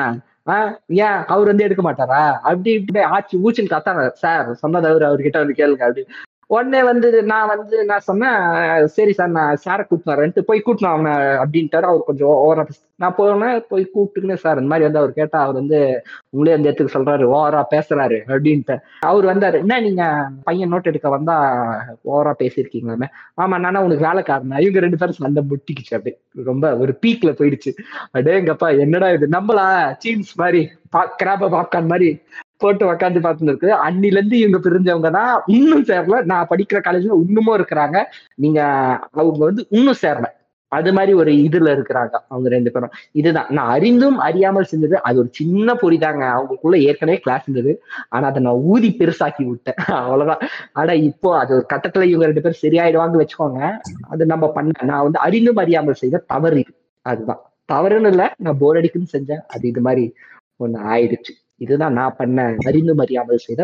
ஆஹ் ஏன்? அவர் வந்து எடுக்க மாட்டாரா? அப்படி இப்படி ஆச்சு. ஊச்சின்னு கத்தாங்க சார் சொன்னது அவர் அவர்கிட்ட வந்து கேளுங்க அப்படி. உடனே வந்து நான் வந்து நான் சொன்னேன் சரி சார் நான் சாரை கூப்பிட்டு வரேன்ட்டு போய் கூட்டினோம் அவனை அப்படின்ட்டாரு. அவர் கொஞ்சம் ஓவரா நான் போனேன் போய் கூப்பிட்டுக்கினே சார் இந்த மாதிரி வந்து அவர் கேட்டா அவர் வந்து உங்களே அந்த இடத்துக்கு சொல்றாரு ஓவரா பேசுறாரு அப்படின்ட்டு அவர் வந்தாரு என்ன நீங்க பையன் நோட் எடுக்க வந்தா ஓவரா பேசியிருக்கீங்களாமே ஆமா நானா உனக்கு வேலைக்காரனா? இவங்க ரெண்டு பேரும் சண்டை முட்டிக்குச்சு அப்படி ரொம்ப ஒரு பீக்ல போயிடுச்சு. அடேங்கப்பா என்னடா இது? நம்மளா சீன்ஸ் மாதிரி. கிராப பாப்கார்ன் மாதிரி போட்டு உக்காந்து பார்த்துருக்கு அன்னில இருந்து இவங்க பிரிஞ்சவங்க தான் இன்னும் சேரல. நான் படிக்கிற காலேஜ்ல இன்னுமும் இருக்கிறாங்க. நீங்க அவங்க வந்து இன்னும் சேரல. அது மாதிரி ஒரு இதுல இருக்கிறாங்க அவங்க ரெண்டு பேரும். இதுதான். நான் அறிந்தும் அறியாமல் செஞ்சது. அது ஒரு சின்ன பொறிதாங்க அவங்களுக்குள்ள ஏற்கனவே கிளாஸ் இருந்தது. ஆனா அதை நான் ஊதி பெருசாக்கி விட்டேன். [laughs] அவ்வளவுதான். ஆனா இப்போ அது ஒரு கட்டத்துல இவங்க ரெண்டு பேரும் சரியாயிடுவாங்க வச்சுக்கோங்க. அது நம்ம பண்ண நான் வந்து அறிந்தும் அறியாமல் செய்த தவறு இது. அதுதான். தவறுன்னு இல்லை. நான் போர் அடிக்குன்னு செஞ்சேன். அது இது மாதிரி ஒண்ணு ஆயிடுச்சு. இதுதான் நான் பண்ண அறிந்தும் அறியாமல் செய்த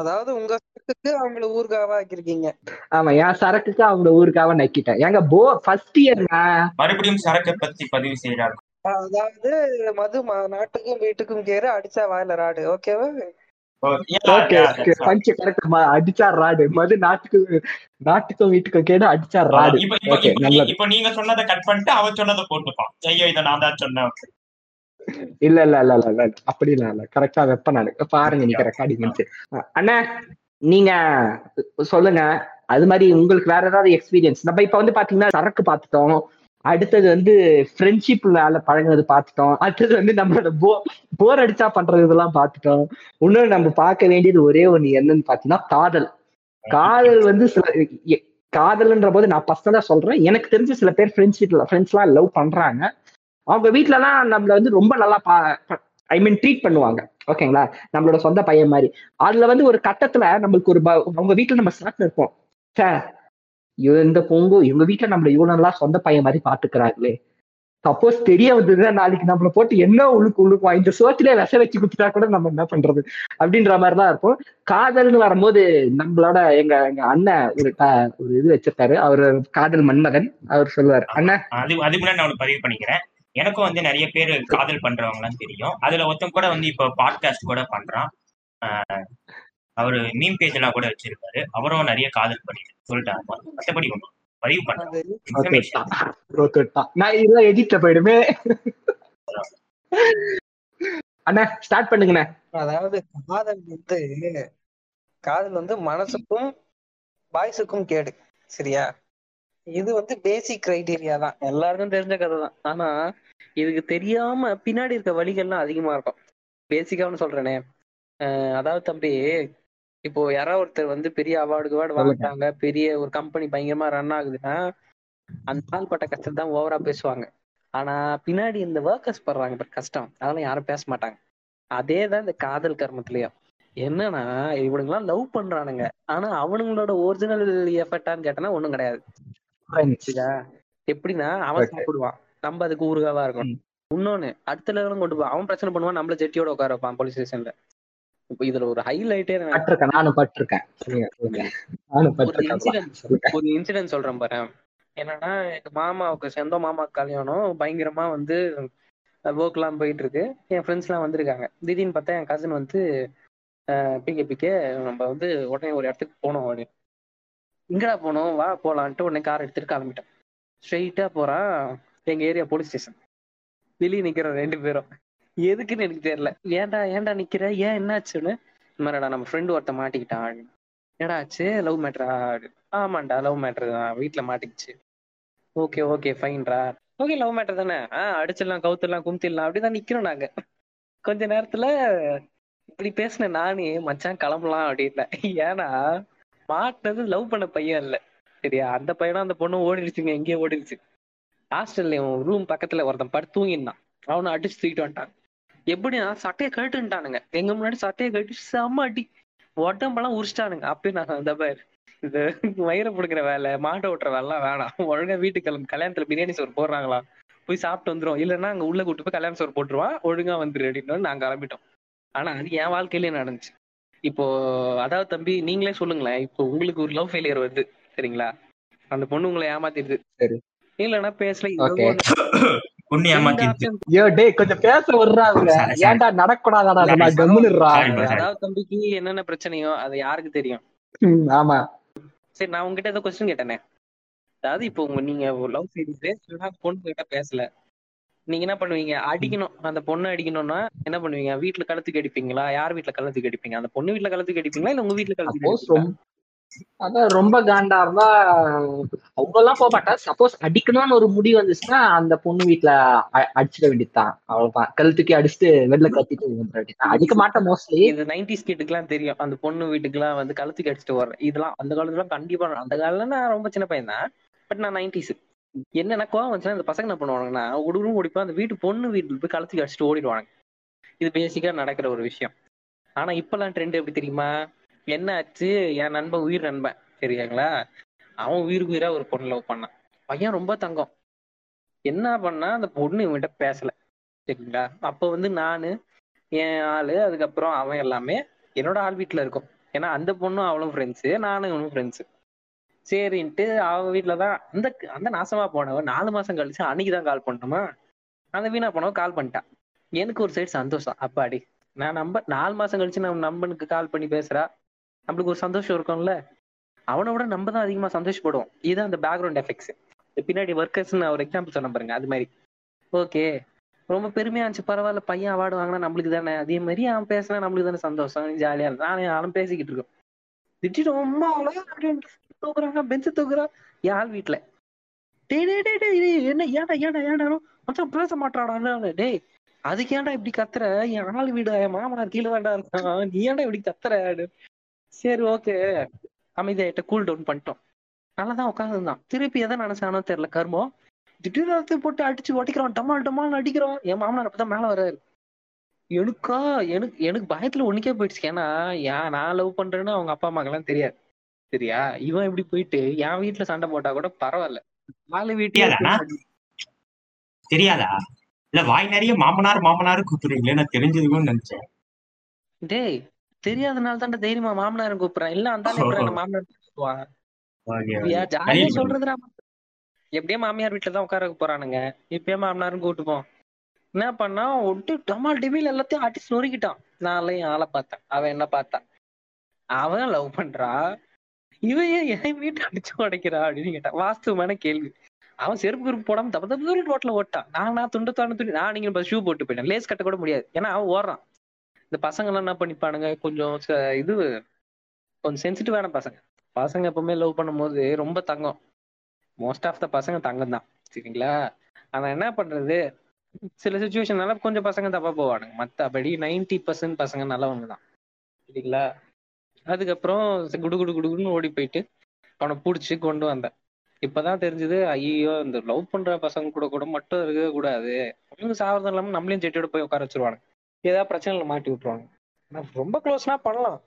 அதாவது உங்க சரக்குக்கு அவங்கள ஊர்காவா ஆக்கிருக்கீங்க ஆமா என் சரக்குக்கு அவங்க ஊருக்காக நக்கிட்டேன். ஏங்க போ ஃபர்ஸ்ட் இயர்ங்க மறுபடியும் சரக்கை பத்தி பதிவு செய்யறாரு அதாவது மது நாட்டுக்கும் வீட்டுக்கும் கேரு அடிச்சா வாயில ராடு. ஓகேவா அடிச்சா. ராடு. மது நாட்டுக்கு நாட்டுக்கும் வீட்டுக்கும் கேடு அடிச்சா ராடு. இப்ப நீங்க சொன்னதை கட் பண்ணிட்டு அவன் சொன்னதை போட்டுப்பான். ஐயோ இதை நான் தான் சொன்னேன். இல்ல இல்ல இல்ல இல்ல இல்ல அப்படி இல்ல. இல்ல கரெக்டா வெப்ப நானு பாருங்க நீங்க ரெக்கார்டிங் அண்ணா நீங்க சொல்லுங்க. அது மாதிரி உங்களுக்கு வேற ஏதாவது எக்ஸ்பீரியன்ஸ் நம்ம இப்ப வந்து பாத்தீங்கன்னா சரக்கு பார்த்துட்டோம் அடுத்தது வந்து ஃப்ரெண்ட்ஷிப்னால பழகுனது பார்த்துட்டோம் அடுத்தது வந்து நம்மளோட போ போர் அடிச்சா பண்றது இதெல்லாம் பார்த்துட்டோம் இன்னொன்று நம்ம பார்க்க வேண்டியது ஒரே ஒண்ணு என்னன்னு பாத்தீங்கன்னா காதல். காதல் வந்து சில காதல்ன்ற போது நான் பர்சனலா சொல்றேன். எனக்கு தெரிஞ்ச சில பேர் ஃப்ரெண்ட்ஸ் ஃப்ரெண்ட்ஸ்லாம் லவ் பண்றாங்க. அவங்க வீட்லலாம் நம்மள வந்து ரொம்ப நல்லா பா ஐ மீன் ட்ரீட் பண்ணுவாங்க. ஓகேங்களா நம்மளோட சொந்த பையன் மாதிரி. அதுல வந்து ஒரு கட்டத்துல நம்மளுக்கு ஒரு ப- அவங்க வீட்டுல நம்ம சாப்பிட்டு இருப்போம். சே இந்த பொங்கு இவங்க வீட்டுல நம்மள இவ்வளவு நல்லா சொந்த பையன் மாதிரி பாத்துக்கிறாங்களே. சப்போஸ் தெரிய வந்ததுன்னா நாளைக்கு நம்மள போட்டு என்ன உழுக்கு உழுக்குவான் இந்த சோத்திலே விச வச்சு குத்துட்டா கூட நம்ம என்ன பண்றது? அப்படின்ற மாதிரி தான் இருக்கும். காதல்னு வரும்போது நம்மளோட எங்க எங்க அண்ணன் ஒரு ஒரு இது வச்சிருக்காரு. அவர் காதல் மன்மகன் அவர் சொல்லுவார். அண்ணன் அது முன்னாடி நான் பதிவு பண்ணிக்கிறேன். எனக்கும் வந்து நிறைய பேர் காதல் பண்றவங்கலாம் தெரியும். அதுல ஒருத்தன் கூட வந்து இப்போ பாட்காஸ்ட் கூட பண்றான். ஆஹ் அவரு மீம் பேஜ் எல்லாம் கூட வச்சிருக்காரு அவரும் நிறைய காதல் பண்ணிட்டு சொல்லிட்டாரு. மத்தபடி ஒண்ணும் பதிவு போயிடுமே. அண்ணா ஸ்டார்ட் பண்ணுங்கண்ணே. அதாவது காதல் வந்து காதல் வந்து மனசுக்கும் பாய்ஸுக்கும் கேடு. சரியா? இது வந்து பேசிக் கிரைட்டீரியா தான். எல்லாருக்கும் தெரிஞ்ச கதை தான் ஆனா இதுக்கு தெரியாம பின்னாடி இருக்க வழிகள்லாம் அதிகமா இருக்கும். பேசிக்கான்னு சொல்றேனே. அதாவது தம்பி இப்போ யாராவது ஒருத்தர் வந்து பெரிய அவார்டு அவார்டு. வாங்கிட்டாங்க பெரிய ஒரு கம்பெனி பயங்கரமா ரன் ஆகுதுன்னா அந்த நாள் பட்ட கஷ்டத்தை தான் ஓவரா பேசுவாங்க. ஆனா பின்னாடி இந்த ஒர்க்கர்ஸ் படுறாங்க கஷ்டம். அதெல்லாம் யாரும் பேச மாட்டாங்க. அதே தான் இந்த காதல் கர்மத்திலயும். என்னன்னா இவனுங்கெல்லாம் லவ் பண்றானுங்க. ஆனா அவனுங்களோட ஒரிஜினல் எஃபர்ட்டான்னு கேட்டனா ஒண்ணும் கிடையாது. எப்படின்னா அவன். சாப்பிடுவான். நம்ம அதுக்கு ஊறுகாவா இருக்கும் ம். இன்னொன்னு அடுத்த லெவலும் கொண்டு போவான் அவன் பிரச்சனை பண்ணுவான் நம்மள ஜெட்டியோட உட்கார வைப்பான் போலீஸ் ஸ்டேஷன்ல இப்போ இதுல ஒரு ஹைலைட்டே பட்டிருக்கேன் நானும் பட்டிருக்கேன். ஒரு இன்சிடென்ட் சொல்றேன் பாரு. என்னன்னா எங்க மாமாவுக்கு சொந்த மாமா கல்யாணம் பயங்கரமா வந்து ஒர்க் எல்லாம் போயிட்டு இருக்கு என் ஃப்ரெண்ட்ஸ் எல்லாம் வந்திருக்காங்க. திடீர்னு பார்த்தா என் கசின் வந்து பிகே பிகே நம்ம வந்து உடனே ஒரு இடத்துக்கு போனோம் அப்படின்னு. எங்கடா போனோம் வா போலான்ட்டு உடனே கார் எடுத்துட்டு கிளம்பிட்டோம் ஸ்ட்ரெயிட்டா போறான். எங்க ஏரியா போலீஸ் ஸ்டேஷன் வெளியே நிக்கிறோம் ரெண்டு பேரும். எதுக்குன்னு எனக்கு தெரியல. ஏன்டா ஏன்டா நிக்கிற? ஏன் என்னாச்சுன்னு? இந்த மாதிரிடா நம்ம ஃப்ரெண்டு ஒருத்த மாட்டிக்கிட்டான் ஏடா என்னடா ஆச்சு? லவ் மேட்ரா ஆமாண்டா லவ் மேட்ரு தான். வீட்டுல மாட்டிக்கிச்சு. ஓகே ஓகே ஃபைன்டா ஓகே லவ் மேட்டர் தானே? ஆ அடிச்சிடலாம் கவுத்துடலாம் கும்த்திடலாம். அப்படிதான் நிக்கிறோம் நாங்க. கொஞ்ச நேரத்துல இப்படி பேசின நானே மச்சான் கிளம்பலாம் அப்படின்னேன் ஏன்னா மாட்டினது லவ் பண்ண பையன் இல்ல. சரியா? அந்த பையனும் அந்த பொண்ணும் ஓடிடுச்சுங்க எங்கேயோ ஓடிடுச்சு. ஹாஸ்டல்ல ரூம் பக்கத்துல ஒருத்தன் படுத்து தூங்கினான் அவனை அடிச்சு தூக்கிட்டு வந்துட்டான். எப்படின்னா சட்டையை கழட்டுன்ட்டானுங்க. எங்க முன்னாடி சட்டையை கழட்டி செம்ம அடி. உடம்பெல்லாம் உரிச்சிட்டானுங்க. அப்பயும் நான் அந்த பேர். இந்த வயிறை பிடிக்கிற வேலை மாட்டை ஓட்டுற வேலைலாம் வேணாம். ஒழுங்கா வீட்டுக்கு கிளம்பி. கல்யாணத்துல பிரியாணி சோறு போடுறாங்களா? போய் சாப்பிட்டு வந்துரும். இல்லைன்னா அங்க உள்ள கூட்டு போய் கல்யாண சோறு போட்டுருவான். ஒழுங்கா வந்துரு அப்படின்னு நாங்க கிளம்பிட்டோம். ஆனா அது என் வாழ்க்கையிலே நடந்துச்சு. இப்போ அதாவது தம்பி நீங்களே சொல்லுங்களேன். இப்போ உங்களுக்கு ஒரு லவ் ஃபெயிலியர் வருது. சரிங்களா? அந்த பொண்ணு உங்களை ஏமாத்திடுது. சரி. இல்லைன்னா பேசல. பொண்ணு ஏமாத்திடுச்சு ஐயோ டேய் கொஞ்சம் பேச. ஏன்டா நடக்கூடாதாடா நான். அதாவது தம்பிக்கு என்னென்ன பிரச்சனையோ அது யாருக்கு தெரியும்? ஆமா. சரி நான் உங்ககிட்ட ஏதோ கொஸ்டின் கேட்டேனே. அதாவது இப்போ உங்க நீங்க லவ் செய்துட்டு பொண்ணு கிட்ட பேசல. நீங்க என்ன பண்ணுவீங்க? அடிக்கணும். அந்த பொண்ணை அடிக்கணும்னா என்ன பண்ணுவீங்க? வீட்டுல கழுத்துக்கு அடிப்பீங்களா? யார் வீட்டுல கழுத்துக்கு அடிப்பீங்க? அந்த பொண்ணு வீட்டுல கழுத்துக்கு அடிப்பீங்களா? இல்ல உங்க வீட்டுல கழுத்துக்கு அதான் ரொம்ப காண்டா இருந்தா அவ்வளவுலாம் போக மாட்டா சப்போஸ் அடிக்கணும்னு ஒரு முடிவு வந்துச்சுன்னா அந்த பொண்ணு வீட்டுல அடிச்சிட வேண்டியதுதான். அவ்வளவுதான். கழுத்துக்கே அடிச்சுட்டு வெளில கத்திட்டு அடிக்க மாட்டேன் மோஸ்ட்லி இது நைன்டிஸ் கிட்டுக்குலாம் தெரியும். அந்த பொண்ணு வீட்டுக்குலாம் வந்து கழுத்துக்கு அடிச்சுட்டு வர்றேன் இதெல்லாம் அந்த காலத்துல கண்டிப்பா அந்த காலத்துல நான் ரொம்ப சின்ன பையன் தான். பட் நான் நைன்டிஸ். என்னன்னா கோவம் வந்துச்சுன்னா இந்த பசங்க என்ன பண்ணுவாங்கன்னா உடுவும் ஓடிப்பா அந்த வீட்டு பொண்ணு வீட்டுல போய் கழுத்துக்கு அடிச்சுட்டு ஓடிடுவாங்க. இது பேசிக்கா நடக்கிற ஒரு விஷயம். ஆனா இப்பெல்லாம் ட்ரெண்ட் எப்படி தெரியுமா? என்ன ஆச்சு என் நண்பன் உயிர் நண்பன் சரியாங்களா அவன் உயிருக்கு உயிரா ஒரு பொண்ணு லவ் பண்ணான். பையன் ரொம்ப தங்கம். என்ன பண்ணா அந்த பொண்ணு இவன்கிட்ட பேசல சரிங்களா? அப்ப வந்து நானு என் ஆளு அதுக்கப்புறம் அவன் எல்லாமே என்னோட ஆள் வீட்டுல இருக்கும். ஏன்னா அந்த பொண்ணும் அவளும் ஃப்ரெண்ட்ஸு நானும் இவனும் ஃப்ரெண்ட்ஸு சரின்ட்டு அவன் வீட்டுலதான் அந்த அந்த நாசமா போனவன் நாலு மாசம் கழிச்சு அன்னைக்கு தான் கால் பண்ணோமா அந்த வீணா போனவன் கால் பண்ணிட்டான் எனக்கு ஒரு சைடு சந்தோஷம். அப்பாடி நான் நம்ப நாலு மாசம் கழிச்சு நம்ம நம்பனுக்கு கால் பண்ணி பேசுறா நம்மளுக்கு ஒரு சந்தோஷம் இருக்கும்ல? அவனை விட நம்ம தான் அதிகமா சந்தோஷப்படுவோம். இதுதான் அந்த பேக்ரவுண்ட் எஃபெக்ட்ஸ் பின்னாடி ஒர்க்கர்ஸ்னு ஒரு எக்ஸாம்பிள் சொன்ன பாருங்க அது மாதிரி. ஓகே ரொம்ப பெருமையா இருந்துச்சு. பரவாயில்ல பையன் அவார்டு வாங்கினா நம்மளுக்கு தானே? அதே மாதிரி அவன் பேசினா நம்மளுக்கு தானே சந்தோஷம்? ஜாலியா இருக்கும் நானும் நானும் பேசிக்கிட்டு இருக்கோம். திட்டிட்டு ரொம்ப அவ்வளோ அப்படின்ட்டு தூக்குறாங்க பெஞ்சு தூக்குறான் என் ஆள் வீட்டுல டேய் டேய் டேய் டேய் என்ன ஏன்டா ஏன்டா ஏன்டா மச்சான் பேச மாட்டாடா டேய் அதுக்கு ஏன்டா இப்படி கத்துற? என் ஆள் வீடு என் மாமனார் கீழே தான்டா இருக்கான். நீ ஏன்டா இப்படி கத்துற? சரி ஓகே அமைதியாயிட்ட கூல் டவுன் பண்ணிட்டோம். நல்லாதான் உட்காந்துருந்தான் திருப்பி எதை நினைச்சானோ தெரியல. கர்மம் திடீர்னு போட்டு அடிச்சு உடைக்கிறான் டமால் டமால் அடிக்கிறான் என் மாமனார் அப்பதான் மேல வர்றாரு. எனக்கா எனக்கு எனக்கு பயத்துல ஒண்ணுக்கே போயிடுச்சு. ஏன்னா ஏன் நான் லவ் பண்றேன்னு அவங்க அப்பா அம்மாக்கெல்லாம் தெரியாது. சரியா? இவன் இப்படி போயிட்டு என் வீட்டுல சண்டை போட்டா கூட பரவாயில்ல. தெரியாதாண்ணா? வீட்டையும் தெரியாதா? இல்ல வாய் நிறைய மாமனார் மாமனார் கூப்பிடுறீங்களே நான் தெரிஞ்சதுக்கும் நினைச்சேன். டேய் தெரியாதனால தான்டா தைரியமா மாமனார் கூப்பிடுறேன். இல்ல அந்த மாமனார் ஜாலியா சொல்றதுடா. எப்படியே மாமியார் வீட்டுல தான் உட்கார போறானுங்க. இப்பயே மாமனாரும் கூட்டு போ என்ன பண்ணா ஒட்டு டமால் டிமில் எல்லாத்தையும் அடிச்சு நொறுக்கிட்டான். என் ஆளை பார்த்தேன். அவன் என்ன பார்த்தான் அவன் லவ் பண்றா. இவன் ஏன் என் வீட்டை அடிச்சு உடைக்கிறா அப்படின்னு கேட்டான் வாஸ்தவமான கேள்வி. அவன் செருப்பு குறுப்பு போடாம தப்பு தப்பு ரோட்ல ஓட்டான். நான் நான் துண்டு தானே துணி நான் நீங்க ஷூ போட்டு போயிட்டேன். லேஸ் கட்ட கூட முடியாது. ஏன்னா அவன் ஓடுறான். இந்த பசங்க எல்லாம் என்ன பண்ணிப்பானுங்க? கொஞ்சம் ச- இது கொஞ்சம் சென்சிட்டிவான பசங்க. பசங்க எப்பவுமே லவ் பண்ணும்போது ரொம்ப தங்கம். மோஸ்ட் ஆஃப் த பசங்க தங்கம் தான் சரிங்களா? ஆனா என்ன பண்றது? சில சுச்சுவேஷன்னால கொஞ்சம் பசங்க தப்பா போவானுங்க. மத்தபடி நைன்டி பர்சன்ட் பசங்க நல்லவங்க தான் சரிங்களா? அதுக்கப்புறம் குடு குடு குடுன்னு ஓடி போயிட்டு அவனை புடிச்சு கொண்டு வந்தேன். இப்பதான் தெரிஞ்சது ஐயோ இந்த லவ் பண்ற பசங்க கூட கூட மட்டும் இருக்க கூடாது. அவங்க சாவதும் இல்லாம நம்மளையும் செட்டியோட போய் உட்கார வச்சிருவானுங்க. ஏதாவது பிரச்சனைல மாட்டி விட்டுருவாங்க. ரொம்ப க்ளோஸ்னா பண்ணலாம்.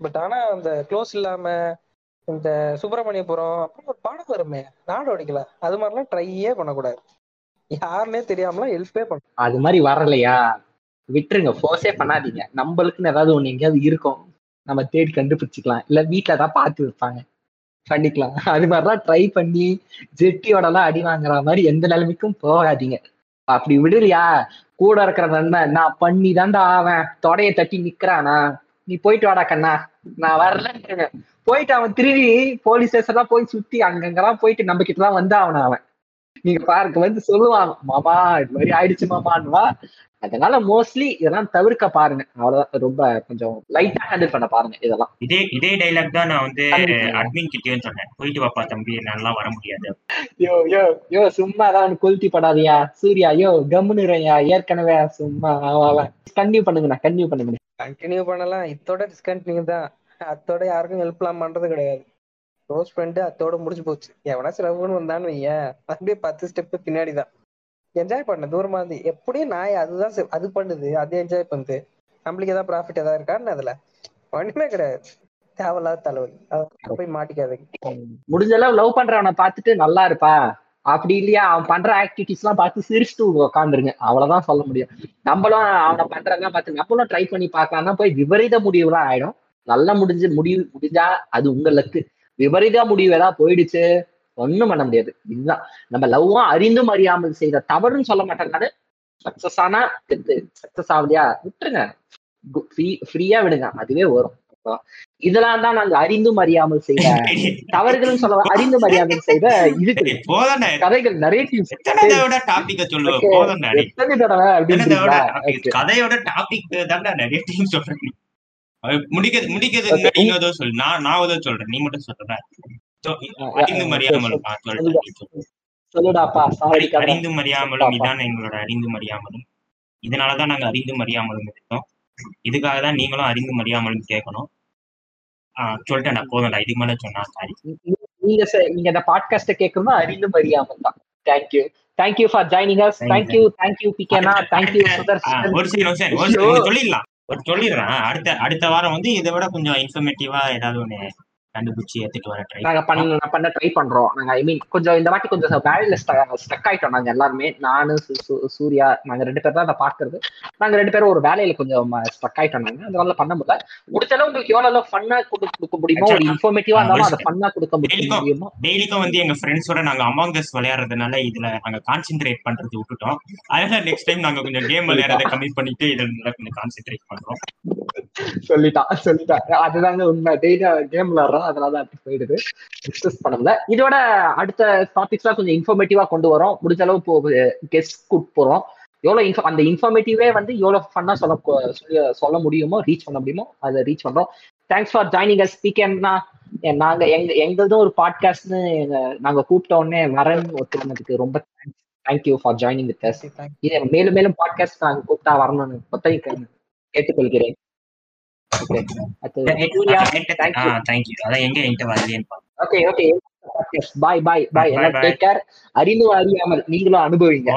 பட் ஆனா அந்த க்ளோஸ் இல்லாம இந்த சுப்பிரமணியபுரம் அப்புறம் ஒரு பாடம் வருமே நாடு அடிக்கல அது மாதிரிலாம் ட்ரையே பண்ணக்கூடாது. யாருன்னே தெரியாமலாம் ஹெல்ப்பே பண்ண அது மாதிரி வரலையா? விட்டுருங்க ஃபோர்ஸே பண்ணாதீங்க. நம்மளுக்குன்னு ஏதாவது ஒண்ணு எங்கேயாவது இருக்கும். நம்ம தேடி கண்டுபிடிச்சிக்கலாம். இல்ல வீட்டுல தான் பார்த்து வைப்பாங்க. பண்ணிக்கலாம். அது மாதிரிலாம் ட்ரை பண்ணி ஜெட்டியோட எல்லாம் அடி வாங்குற மாதிரி எந்த நிலைமைக்கும் போகாதீங்க. அப்படி விடலையா கூட இருக்கிற நண்பன் நான் பண்ணி தான்டா அவன் தொடைய தட்டி நிக்கிறானா? நீ போயிட்டு வாடா கண்ணா. நான் வரலன்னு போயிட்டு அவன் திரும்பி போலீஸ் ஸ்டேஷன்லாம் போய் சுத்தி அங்கங்கெல்லாம் போயிட்டு நம்ம கிட்டதான் வந்து அவன் அவன். நீங்க பாருங்க வந்து சொல்லுவான் மாமா இது மாதிரி ஆயிடுச்சு மாமான்வா அதனால மோஸ்ட்லி இதெல்லாம் தவிர்க்க பாருங்க. அவ்வளவுதான். ரொம்ப கொஞ்சம் லைட்டா ஹேண்டில் பண்ண பாருங்க இதெல்லாம். இதே இதே டைலாக் தான் நான் வந்து. அட்மின் கிட்டயும் சொன்னேன். போயிட்டு வாப்பா தம்பி. நல்லா வர முடியாது. யோ யோ யோ சும்மா தான் கொளுத்தி படாதியா? சூர்யா யோ கம்முனுறையா ஏற்கனவே சும்மா கன்டினியூ பண்ணுங்கண்ணா கன்டினியூ பண்ணுங்க கண்டினியூ பண்ணலாம். இத்தோட டிஸ்கண்டினியூ தான். அத்தோட யாருக்கும் ஹெல்ப்லாம் பண்றது கிடையாது. க்ளோஸ் பண்ணிட்டு அத்தோட முடிஞ்சு போச்சு. எவனா சிலவுன்னு வந்தான்னு வையன். அப்படியே பத்து ஸ்டெப் பின்னாடி தான். என்ஜாய் பண்ண தூரமா இருந்து. எப்படியும் நாய் அதுதான் அது பண்ணுது. அது என்ஜாய் பண்ணுது. நம்மளுக்கு ஏதாவது ப்ராஃபிட் ஏதாவது இருக்கான்னு அதுல. ஒண்ணுமே கிடையாது. தேவையில்லாத தலைவலி. அதை போய் மாட்டிக்காதீங்க. முடிஞ்ச அளவு லவ் பண்றவனை பார்த்துட்டு நல்லா இருப்பா. அப்படி இல்லையா? அவன் பண்ற ஆக்டிவிட்டிஸ் எல்லாம் பார்த்து சிரிச்சுட்டு உட்காந்துருங்க அவ்வளவுதான் சொல்ல முடியும். நம்மளும் அவனை பண்றதெல்லாம் பார்த்து நம்மளும் ட்ரை பண்ணி பார்க்கலாம்னா போய் விபரீத முடிவுலாம் ஆயிடும். நல்லா முடிஞ்சு முடிவு முடிஞ்சா அது உங்க லக்கு விபரீத முடிவு ஏதாவது போயிடுச்சு. ஒண்ணும் பண்ண முடியாது. இதுதான். நம்ம லவ்வும் அறிந்தும் அறியாமல் செய்த தவறுன்னு சொல்ல மாட்டேங்காது சக்சஸ் ஆனா சக்சஸ் ஆகுதியா விட்டுருங்க. ஃப்ரீயா விடுங்க. அதுவே வரும். இதெல்லாம் தான் நாங்க அறிந்தும் அறியாமல் செய்த [laughs] தவறுகள்னு சொல்ல அறிந்தும் அறியாமல் செய்த போதண்டா. கதைகள் நரேட்டிவ்ஸ் எத்தனை தடவை டாபிக்க சொல்லுவ? Okay. போதண்டா டேய். எத்தனை தடவை எத்தனை தடவை அப்படின்னு topic? கதையோட டாபிக் நிறைய டைம் சொல்றேன் அது முடிக்கிறது. முன்னாடி நீ ஏதோ சொல்லு. நான் நான் ஏதோ சொல்றேன். நீ மட்டும் சொல்ற நீ சொல்லு. சொல்லுடாப்பா. அறி- சாவடிக்காத அறிந்தும் அறியாமலும் இதான் எங்களோட அறிந்தும் அறியாமலும் இதனாலதான் நாங்க அறிந்தும் அறியாமலும் இருக்கோம். இதுக்காக தான் நீங்களும் அறிந்தும் அறியாமலும் கேட்கணும். ஆஹ் சொல்லிட்டேன் நான் இதுக்கு மேல சொன்னா சாரி நீங்க நீங்க இந்த பாட்காஸ்ட கேட்கணும் அறிந்தும் அறியாமல் தான். Thank you thank you for joining us. Thank you thank you பிகேனா thank you Sudarshan ஒரு ஒண்ணு சொல்லிடலாம். ஒரு சொல்லிடுறேன். அடுத்த அடுத்த வாரம் வந்து இதை விட கொஞ்சம் இன்ஃபர்மேட்டிவா ஏதாவது ஒண்ணு கண்டுபிடிச்சு எடுத்துட்டு வர ட்ரை நாங்க பண்ண பண்ண ட்ரை பண்றோம். நாங்க ஐ மீன் கொஞ்சம் இந்த வாட்டி கொஞ்சம் வேலையில ஸ்டக் ஆயிட்டோம் நாங்க எல்லாருமே. நானு சூர்யா நாங்க ரெண்டு பேர் தான் அதை பாக்குறது நாங்க ரெண்டு பேரும் ஒரு வேலையில கொஞ்சம் ஸ்டக் ஆயிட்டோம் நாங்க. அதனால பண்ண முடியல. முடிச்ச அளவு உங்களுக்கு எவ்வளவு ஃபன்னா கொடுக்க முடியுமோ ஒரு இன்ஃபர்மேட்டிவா இருந்தாலும் அதை ஃபன்னா கொடுக்க முடியுமோ? டெய்லிக்கும் வந்து எங்க ஃப்ரெண்ட்ஸோட நாங்க அமாங்கஸ் விளையாடுறதுனால இதுல நாங்க கான்சென்ட்ரேட் பண்றது விட்டுட்டோம். அதனால நெக்ஸ்ட் டைம் நாங்க கொஞ்சம் கேம் விளையாடுறத கம்மி பண்ணிட்டு இதுல கொஞ்சம் கான்சென்ட்ரேட் பண்றோம். சொல்லிட்டான் சொல்லிட்டான் அதுதாங்க உண்மை. டெய்லி கேம் படம் அதனாலதான் போயிடுது. டிஸ்கஸ் பண்ணல. இதோட அடுத்த டாபிக்ஸ்லாம் கொஞ்சம் இன்ஃபர்மேட்டிவா கொண்டு வரோம். முடிஞ்ச அளவு இப்போ கெஸ்ட் கூப்பிட்டு போறோம். எவ்வளவு இன்ஃப அந்த இன்ஃபர்மேட்டிவே வந்து எவ்வளவு ஃபன்னாக சொல்ல சொல்லி சொல்ல முடியுமோ ரீச் பண்ண முடியுமோ அதை ரீச் பண்றோம். தேங்க்ஸ் ஃபார் ஜாயினிங் அஸ் பிகேம்னா நாங்க எங்க எங்களதும் ஒரு பாட்காஸ்ட்னு நாங்க கூப்பிட்ட உடனே வரேன்னு ஒத்துக்கினதுக்கு ரொம்ப thanks thank you for joining with இதை மேலும் மேலும் பாட்காஸ்ட் நாங்க கூப்பிட்டா வரணும்னு ஒத்தைக்கு கேட்டுக்கொள்கிறேன். Okay okay bye bye bye take care அறிந்து அறியாமல் நீங்களும் அனுபவிங்க.